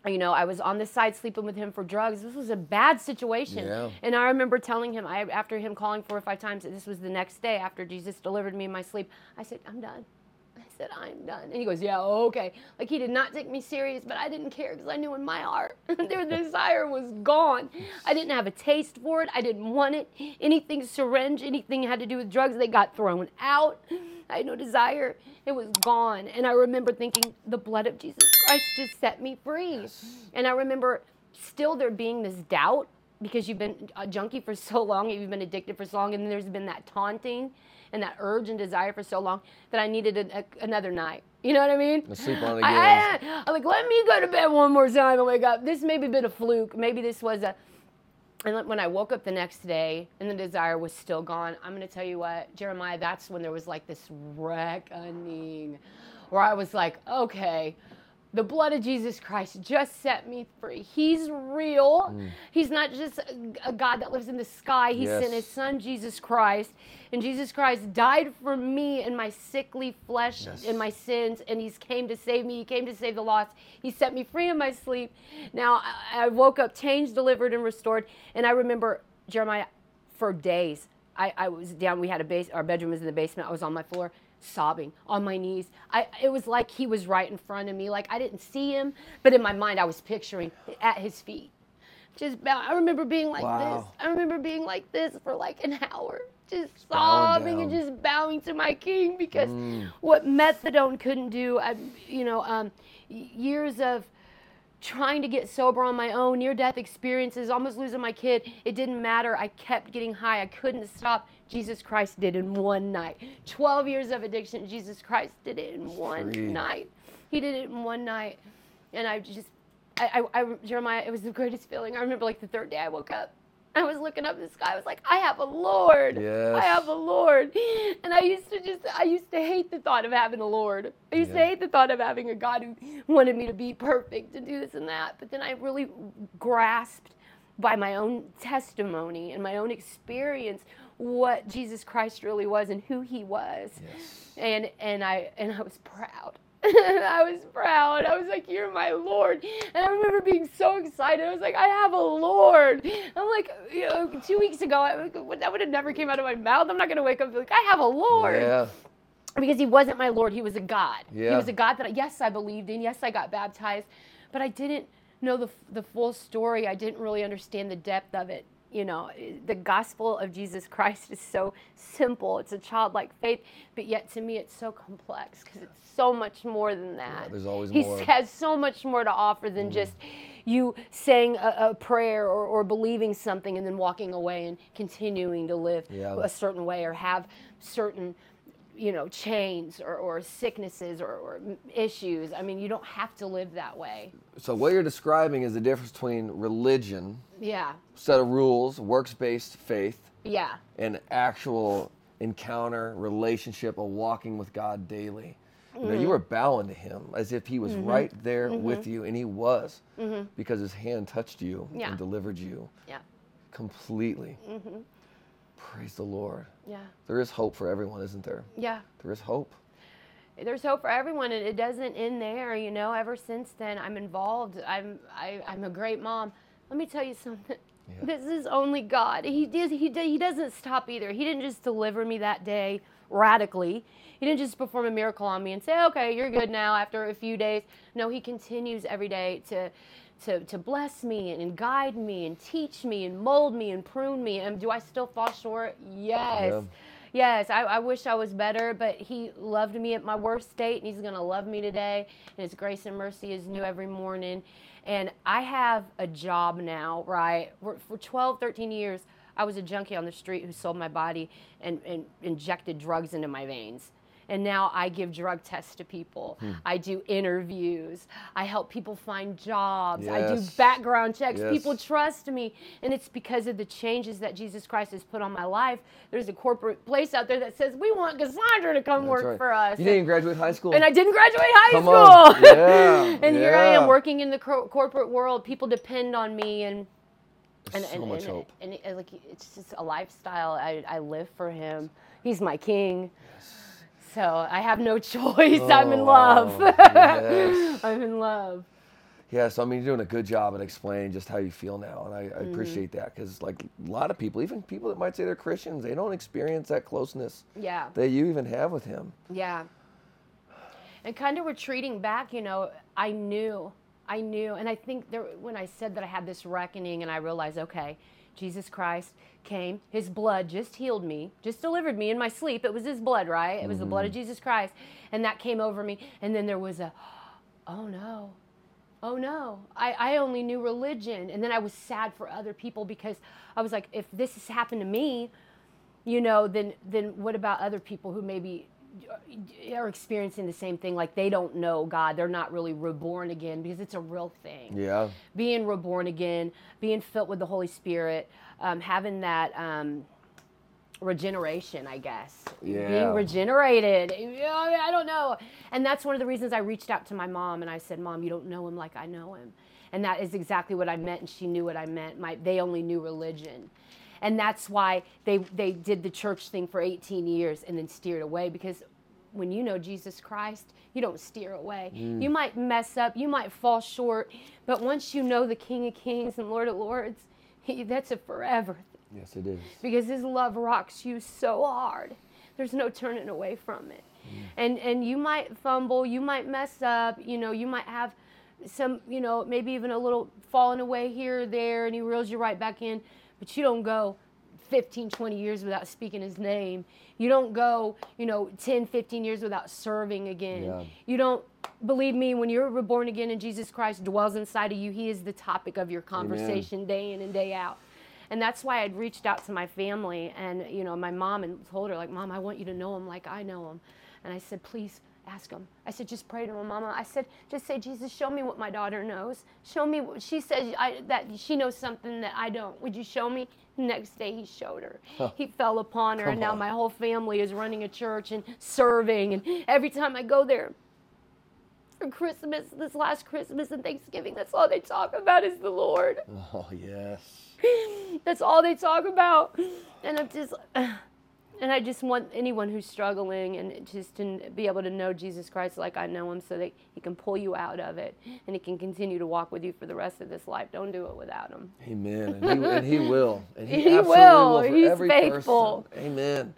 you know, I was on the side sleeping with him for drugs. This was a bad situation. Yeah. And I remember telling him, I, after him calling four or five times, this was the next day after Jesus delivered me in my sleep, I said, I'm done. Said, I'm done. And he goes, Yeah, okay. Like he did not take me serious, but I didn't care because I knew in my heart their desire was gone. I didn't have a taste for it. I didn't want it. Anything syringe, anything had to do with drugs, they got thrown out. I had no desire. It was gone. And I remember thinking, the blood of Jesus Christ just set me free. And I remember still there being this doubt because you've been a junkie for so long, you've been addicted for so long, and there's been that taunting and that urge and desire for so long that I needed a, a- another night. You know what I mean? Let's sleep on it again. I, I'm like, let me go to bed one more time and wake up. This maybe been a fluke. Maybe this was a. And when I woke up the next day and the desire was still gone, I'm going to tell you what, Jeremiah, that's when there was like this reckoning where I was like, okay, the blood of Jesus Christ just set me free. He's real. Mm. He's not just a, God that lives in the sky. He Yes. sent his son, Jesus Christ. And Jesus Christ died for me in my sickly flesh, Yes. in my sins, and He's came to save me. He came to save the lost. He set me free in my sleep. Now I, I woke up changed, delivered, and restored. And I remember Jeremiah for days. I, I was down. We had a base. Our bedroom was in the basement. I was on my floor, sobbing on my knees. I. It was like he was right in front of me. Like I didn't see him, but in my mind I was picturing at his feet. Just bow. I remember being like Wow. this. I remember being like this for like an hour, just sobbing and just bowing to my King because Mm. what methadone couldn't do. I, you know, um, years of trying to get sober on my own, near death experiences, almost losing my kid. It didn't matter. I kept getting high. I couldn't stop. Jesus Christ did in one night. 12 years of addiction, Jesus Christ did it in one Free. night. He did it in one night. And I just I, I, I, Jeremiah, it was the greatest feeling. I remember like the third day I woke up. I was looking up the sky. I was like, I have a Lord. Yes. I have a Lord. And I used to just, I used to hate the thought of having a Lord. I used to hate the thought of having a God who wanted me to be perfect and do this and that. But then I really grasped by my own testimony and my own experience what Jesus Christ really was and who he was Yes. and and I and I was proud. I was proud. I was like, "You're my Lord," and I remember being so excited. I was like, "I have a Lord." I'm like, you know, two weeks ago, I, that would have never came out of my mouth. I'm not gonna wake up and be like, "I have a Lord," Yeah. because He wasn't my Lord. He was a God. He was a God that I, yes, I believed in. Yes, I got baptized, but I didn't know the the full story. I didn't really understand the depth of it. You know, the gospel of Jesus Christ is so simple. It's a childlike faith, but yet to me, it's so complex because it's so much more than that. there's always he more. has so much more to offer than mm. just you saying a, a prayer or, or believing something and then walking away and continuing to live Yeah. a certain way or have certain you know chains or, or sicknesses or, or issues i mean you don't have to live that way So what you're describing is the difference between religion, yeah set of rules, works-based faith, yeah and actual encounter, relationship, a walking with God daily. You know, Mm-hmm. you were bowing to Him as if He was right there with you, and He was, because His hand touched you Mm-hmm. Yeah. and delivered you yeah completely. Praise the Lord. yeah. There is hope for everyone, isn't there? yeah. There is hope. there's hope for everyone and it doesn't end there you know? Ever since then i'm involved. I'm I, i'm a great mom. Let me tell you something. This is only god. He did he did he doesn't stop either. He didn't just deliver me that day radically. He didn't just perform a miracle on me and say okay you're good now after a few days. No he continues every day to to, to bless me and, and guide me and teach me and mold me and prune me and do i still fall short yes Yeah. Yes, I, I wish I was better, but He loved me at my worst state, and He's going to love me today. And His grace and mercy is new every morning. And I have a job now, right? For, for 12, 13 years, I was a junkie on the street who sold my body and, and injected drugs into my veins. And now I give drug tests to people. Hmm. I do interviews. I help people find jobs. I do background checks. Yes. People trust me. And it's because of the changes that Jesus Christ has put on my life. There's a corporate place out there that says, We want Cassandra to come That's work right. for us. You didn't graduate high school. and I didn't graduate high Come school. on. Yeah, and here I am working in the cor- corporate world. People depend on me and and, so and, much and, hope. And, it- like it's just a lifestyle. I, I live for him. He's my king. So I have no choice. I'm in Oh, love. yes. I'm in love. Yeah, so I mean, you're doing a good job at explaining just how you feel now, and I, I Mm-hmm. appreciate that because, like, a lot of people, even people that might say they're Christians, they don't experience that closeness Yeah. that you even have with Him. Yeah. And kind of retreating back, you know, I knew, I knew, and I think there, when I said that I had this reckoning and I realized, okay, Jesus Christ came, his blood just healed me, just delivered me in my sleep. It was his blood, right? It was the blood of mm-hmm. Jesus Christ. And that came over me. And then there was a, oh no, oh no, I, I only knew religion. And then I was sad for other people because I was like, if this has happened to me, you know, then then what about other people who maybe are experiencing the same thing? Like they don't know God, they're not really reborn again because it's a real thing. Yeah, Being reborn again, being filled with the Holy Spirit, um, having that. Um, regeneration i guess Yeah. being regenerated I don't know and that's one of the reasons i reached out to my mom and i said mom you don't know him like i know him and that is exactly what i meant and she knew what i meant my they only knew religion and that's why they they did the church thing for 18 years and then steered away because when you know jesus christ you don't steer away. Mm. You might mess up you might fall short but once you know the king of kings and lord of lords he, that's a forever yes, it is. because his love rocks you so hard there's no turning away from it. Mm. And and you might fumble you might mess up you know you might have some you know maybe even a little falling away here or there and he reels you right back in but you don't go 15 20 years without speaking his name. You don't go you know 10 15 years without serving again. Yeah. you don't believe me when you're reborn again and jesus christ dwells inside of you he is the topic of your conversation day in and day out. And that's why I'd reached out to my family and you know my mom and told her like mom I want you to know him like I know him. And I said please Ask him. I said, just pray to him, Mama. I said, just say, Jesus, show me what my daughter knows. Show me. What, she says I, that she knows something that I don't. Would you show me? Next day, he showed her. Huh. He fell upon her, Come and now on. my whole family is running a church and serving. And every time I go there, for Christmas, this last Christmas and Thanksgiving, that's all they talk about is the Lord. Oh, yes. that's all they talk about. And I'm just, and I just want anyone who's struggling and just to be able to know Jesus Christ like I know him so that he can pull you out of it and he can continue to walk with you for the rest of this life. Don't do it without him. Amen. And he, and he will. And he, he will. will He's faithful. Person. Amen.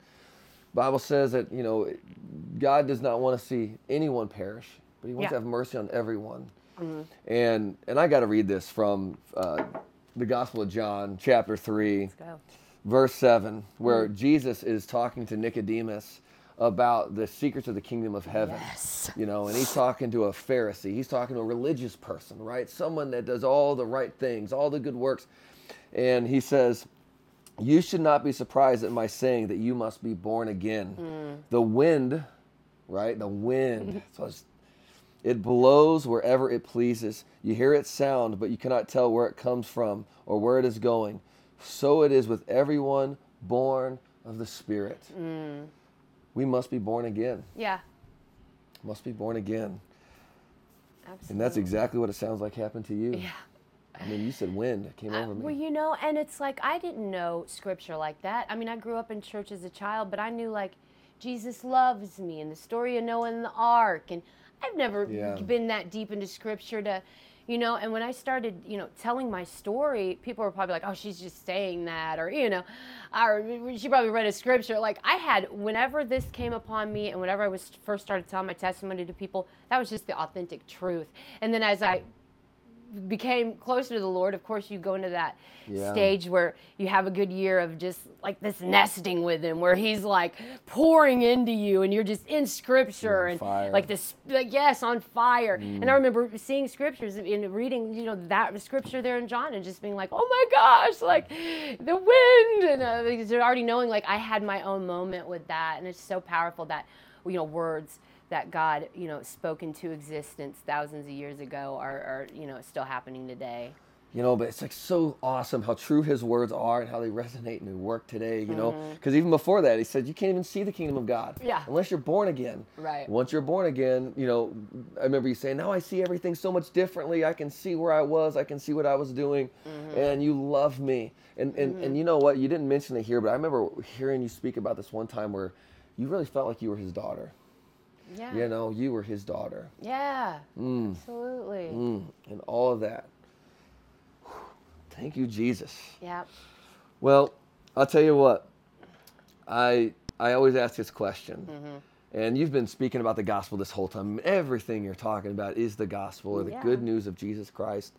Bible says that, you know, God does not want to see anyone perish but he wants yeah. to have mercy on everyone. Mm-hmm. And and I got to read this from uh, the Gospel of John, chapter three, verse seven, where mm-hmm. Jesus is talking to Nicodemus about the secrets of the kingdom of heaven. Yes. You know, and he's talking to a Pharisee. He's talking to a religious person, right? Someone that does all the right things, all the good works. And he says, You should not be surprised at my saying that you must be born again. Mm. The wind, right? The wind. so it blows wherever it pleases. You hear its sound, but you cannot tell where it comes from or where it is going. So it is with everyone born of the Spirit. Mm. We must be born again. Yeah. Must be born again. Absolutely. And that's exactly what it sounds like happened to you. Yeah. I mean, you said wind it came uh, over me. Well, you know, and it's like I didn't know scripture like that. I mean, I grew up in church as a child, but I knew like Jesus loves me and the story of Noah and the ark and I've never yeah. been that deep into scripture to, you know, and when I started, you know, telling my story, people were probably like, oh, she's just saying that, or, you know, or she probably read a scripture. Like I had, whenever this came upon me and whenever I was first started telling my testimony to people, that was just the authentic truth. And then as I became closer to the Lord, of course, you go into that yeah. stage where you have a good year of just like this nesting with Him, where He's like pouring into you, and you're just in Scripture and fire. like this, like, yes, on fire. Mm. And I remember seeing scriptures and reading, you know, that scripture there in John, and just being like, oh my gosh, like the wind, and uh, already knowing like I had my own moment with that, and it's so powerful that you know words that God, you know, spoke into existence thousands of years ago are, are, you know, still happening today. You know, but it's like so awesome how true his words are and how they resonate and work today, you know? Because mm-hmm. even before that, he said, you can't even see the kingdom of God. Yeah. Unless you're born again. Right. Once you're born again, you know, I remember you saying, now I see everything so much differently. I can see where I was. I can see what I was doing. Mm-hmm. And you love me. And, and, mm-hmm. and you know what? You didn't mention it here, but I remember hearing you speak about this one time where you really felt like you were his daughter. Yeah. You know, you were his daughter. Yeah. Mm. Absolutely. Mm. And all of that. Thank you, Jesus. Yeah. Well, I'll tell you what. I I always ask this question. Mm-hmm. And you've been speaking about the gospel this whole time. Everything you're talking about is the gospel or the yeah. good news of Jesus Christ.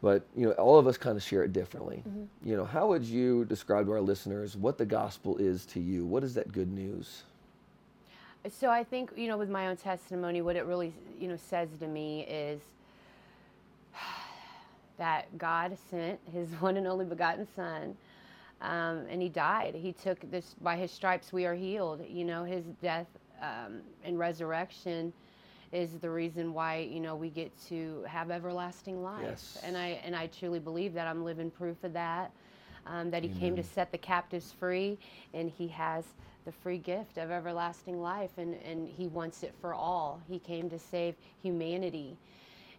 But you know, all of us kind of share it differently. Mm-hmm. You know, how would you describe to our listeners what the gospel is to you? What is that good news? So I think you know, with my own testimony, what it really you know says to me is that God sent His one and only begotten Son, um, and He died. He took this by His stripes we are healed. You know, His death um, and resurrection is the reason why you know we get to have everlasting life. Yes. And I and I truly believe that I'm living proof of that. Um, that He Amen. came to set the captives free, and He has the free gift of everlasting life, and, and He wants it for all. He came to save humanity.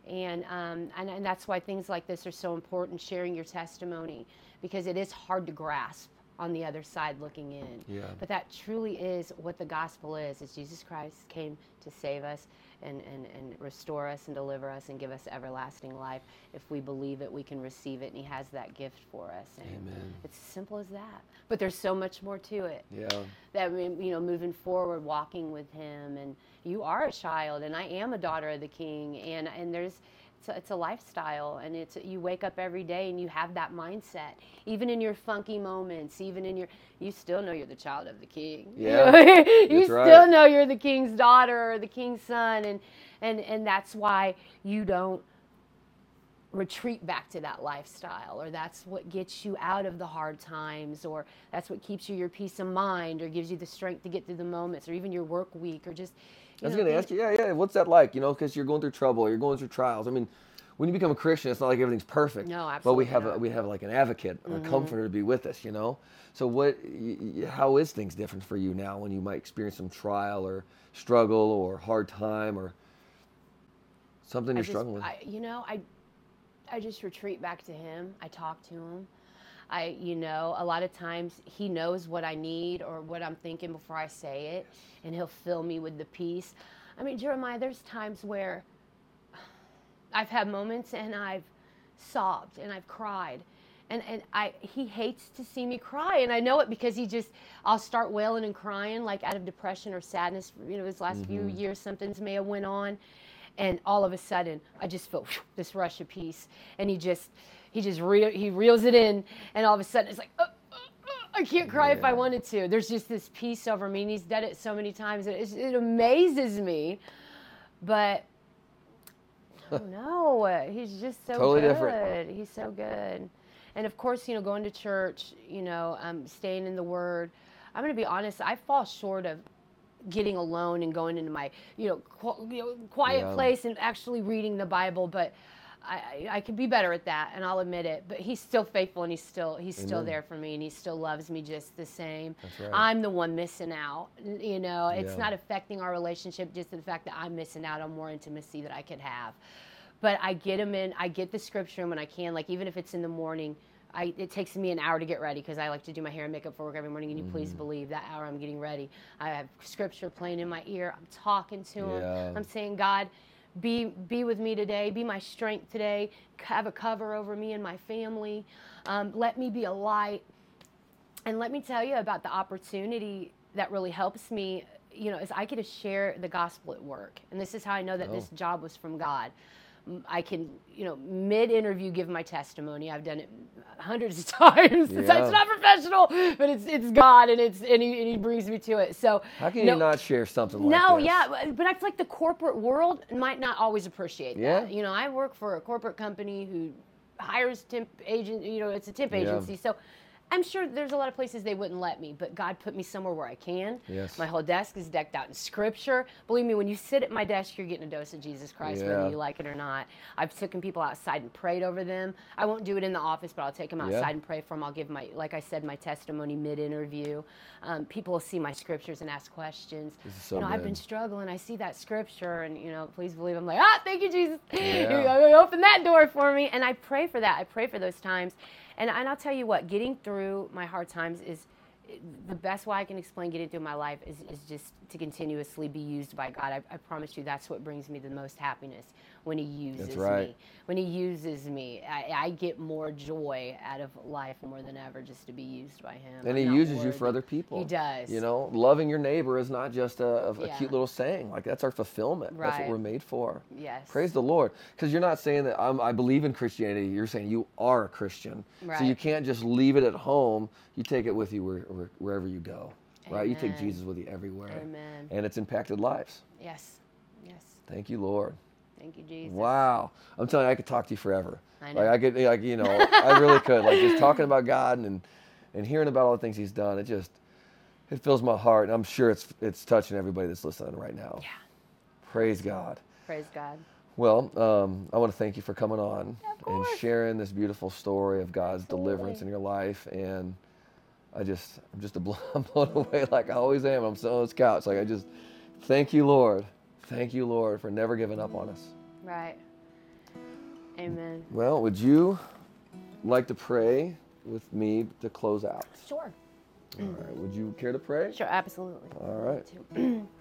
And, um, and, and that's why things like this are so important, sharing your testimony, because it is hard to grasp on the other side looking in. Yeah. But that truly is what the gospel is, is Jesus Christ came to save us and, and, and restore us and deliver us and give us everlasting life. If we believe it, we can receive it, and He has that gift for us. And Amen. It's as simple as that. But there's so much more to it. Yeah. That you know, moving forward, walking with Him, and you are a child, and I am a daughter of the King, and and there's it's a, it's a lifestyle and it's you wake up every day and you have that mindset even in your funky moments even in your you still know you're the child of the king yeah you still right. know you're the king's daughter or the king's son and and and that's why you don't retreat back to that lifestyle or that's what gets you out of the hard times or that's what keeps you your peace of mind or gives you the strength to get through the moments or even your work week or just I was going to ask you, yeah, yeah, what's that like? You know, because you're going through trouble, you're going through trials. I mean, when you become a Christian, it's not like everything's perfect. No, absolutely. But we have a, we have like an advocate, a mm-hmm. comforter to be with us. You know. So what? y- y- How is things different for you now when you might experience some trial or struggle or hard time or something I you're just- struggling with? I, you know, I, I just retreat back to him. I talk to him. I, you know, a lot of times he knows what I need or what I'm thinking before I say it, and he'll fill me with the peace. I mean, Jeremiah, there's times where I've had moments and I've sobbed and I've cried. And, and I he hates to see me cry and I know it because he just I'll start wailing and crying like out of depression or sadness you know his last few mm-hmm. years something's may have went on and all of a sudden I just feel whew, this rush of peace and he just he just re- he reels it in and all of a sudden it's like uh, uh, uh, I can't cry if I wanted to there's just this peace over me and he's done it so many times that it's, it amazes me but Oh no, he's just so Totally good. different. He's so good. And of course, you know, going to church, you know, um, staying in the Word. I'm going to be honest. I fall short of getting alone and going into my, you know, qu- you know quiet Yeah. place and actually reading the Bible. But I, I, could be better at that, and I'll admit it. But He's still faithful, and He's still He's still there for me, and He still loves me just the same. That's right. I'm the one missing out. You know, it's Yeah. not affecting our relationship just the fact that I'm missing out on more intimacy that I could have. But I get them in. I get the scripture when I can. Like even if it's in the morning, I, it takes me an hour to get ready because I like to do my hair and makeup for work every morning. And you please Mm-hmm. believe that hour I'm getting ready. I have scripture playing in my ear. I'm talking to him. I'm saying, God, be be with me today. Be my strength today. Have a cover over me and my family. Um, let me be a light. And let me tell you about the opportunity that really helps me, you know, is I get to share the gospel at work. And this is how I know that this Oh. job was from God. I can, you know, mid interview give my testimony. I've done it hundreds of times. It's- Yeah. It's not professional, but it's it's God and it's and he, and he brings me to it. So How can no- you not share something like that? no, this? yeah, but- but I feel like the corporate world might not always appreciate Yeah. that. You know, I work for a corporate company who hires temp agent. You know, it's a temp Yeah. agency, so I'm sure there's a lot of places they wouldn't let me. But God put me somewhere where I can. Yes. My whole desk is decked out in Scripture. Believe me, when you sit at my desk, you're getting a dose of Jesus Christ, Yeah. whether you like it or not. I've taken people outside and prayed over them. I won't do it in the office, but I'll take them outside Yeah. and pray for them. I'll give my, like I said, my testimony mid-interview. Um, people will see my scriptures and ask questions. This is so you know, I've been struggling. I see that scripture, and you know, please believe. I'm like, ah, thank you, Jesus. Yeah. You open that door for me, and I pray for that. I pray for those times, and and I'll tell you what, getting through my hard times is the best way I can explain getting through my life is, is just to continuously be used by God. I, I promise you that's what brings me the most happiness when He uses right. me. When He uses me, I, I get more joy out of life more than ever just to be used by Him. And I'm he uses you for other people. He does. You know, loving your neighbor is not just a, a, Yeah. cute little saying. Like that's our fulfillment. That's what we're made for. Yes. Praise the Lord. Because you're not saying that I'm, I believe in Christianity. You're saying you are a Christian. Right. So you can't just leave it at home. You take it with you where, where, wherever you go. Right? You take Jesus with you everywhere. Amen. And it's impacted lives. Yes. Yes. Thank you, Lord. Thank you, Jesus. Wow. I'm telling you, I could talk to you forever. I Like know. I could, like you know, I really could. Like just talking about God and and hearing about all the things He's done. It just it fills my heart, and I'm sure it's it's touching everybody that's listening right now. Yeah. Praise God. Praise God. Well, um, I want to thank you for coming on Of and sharing this beautiful story of God's deliverance in your life. And I just, I'm just a blown, I'm blown away like I always am. I'm sitting on this couch. Like I just, thank you, Lord. Thank you, Lord, for never giving up on us. Right. Amen. Well, would you like to pray with me to close out? Sure. All right. Would you care to pray? Sure, absolutely. All right.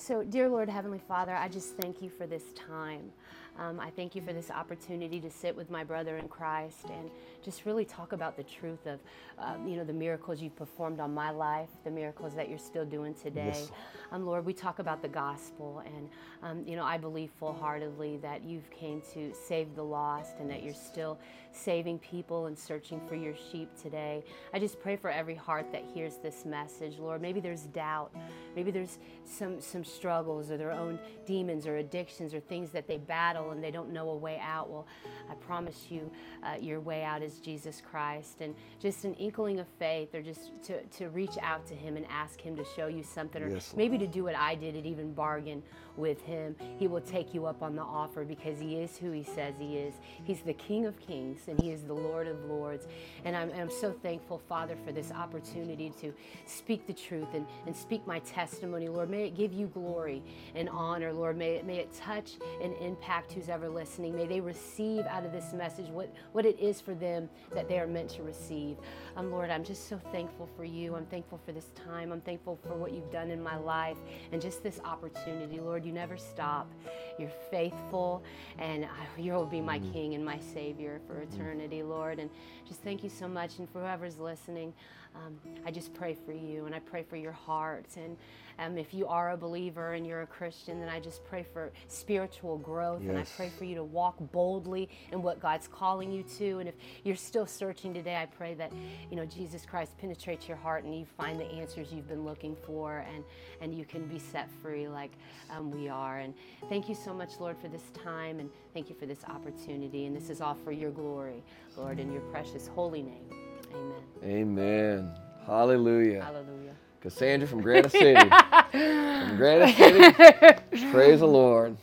So, dear Lord, Heavenly Father, I just thank you for this time. Um, I thank you for this opportunity to sit with my brother in Christ and just really talk about the truth of, um, you know, the miracles you've performed on my life, the miracles that you're still doing today. Yes. Um, Lord, we talk about the gospel, and um, you know, I believe full-heartedly that you've came to save the lost, and that you're still saving people and searching for your sheep today. I just pray for every heart that hears this message, Lord. Maybe there's doubt, maybe there's some some struggles or their own demons or addictions or things that they battle hell and they don't know a way out. Well, I promise you, uh, your way out is Jesus Christ. And just an inkling of faith or just to, to reach out to Him and ask Him to show you something or Yes, maybe to do what I did and even bargain with Him. He will take you up on the offer because He is who He says He is. He's the King of Kings and He is the Lord of Lords. And I'm, I'm so thankful, Father, for this opportunity to speak the truth and, and speak my testimony, Lord. May it give you glory and honor, Lord. May it, may it touch and impact who's ever listening. May they receive out of this message what, what it is for them that they are meant to receive. Um, Lord, I'm just so thankful for you. I'm thankful for this time. I'm thankful for what you've done in my life and just this opportunity. Lord, you never stop. You're faithful, and you will be my King and my Savior for eternity, Lord. And just thank you so much. And for whoever's listening, um, I just pray for you and I pray for your heart. And um, if you are a believer and you're a Christian, then I just pray for spiritual growth. And I pray for you to walk boldly in what God's calling you to. And if you're still searching today, I pray that you know Jesus Christ penetrates your heart and you find the answers you've been looking for, and and you can be set free like um, we are. And thank you so much, Lord, for this time, and thank you for this opportunity. And this is all for your glory, Lord, in your precious holy name. Amen. Amen. Hallelujah. Hallelujah. Cassandra from Granite City. from Granite City. Praise the Lord.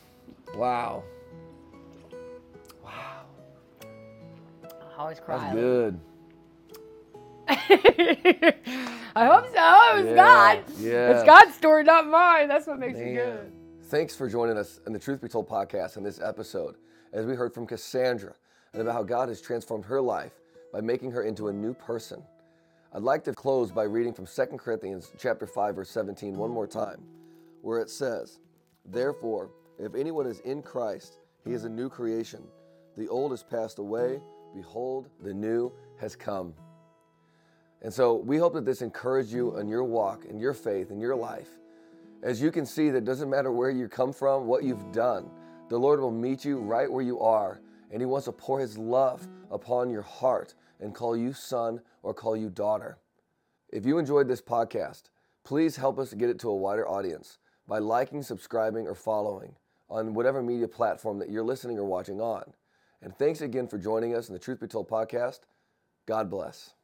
Wow. Wow. I always cry. That's good. I hope so. It was Yeah, God. yeah. It's God's story, not mine. That's what makes it good. Thanks for joining us in the Truth Be Told podcast in this episode as we heard from Cassandra and about how God has transformed her life by making her into a new person. I'd like to close by reading from 2 Corinthians chapter 5 verse 17 one more time where it says, "Therefore, if anyone is in Christ, he is a new creation. The old has passed away, behold, the new has come." And so we hope that this encouraged you in your walk, in your faith, in your life. As you can see, that doesn't matter where you come from, what you've done, the Lord will meet you right where you are, and He wants to pour His love upon your heart and call you son or call you daughter. If you enjoyed this podcast, please help us get it to a wider audience by liking, subscribing, or following on whatever media platform that you're listening or watching on. And thanks again for joining us in the Truth Be Told podcast. God bless.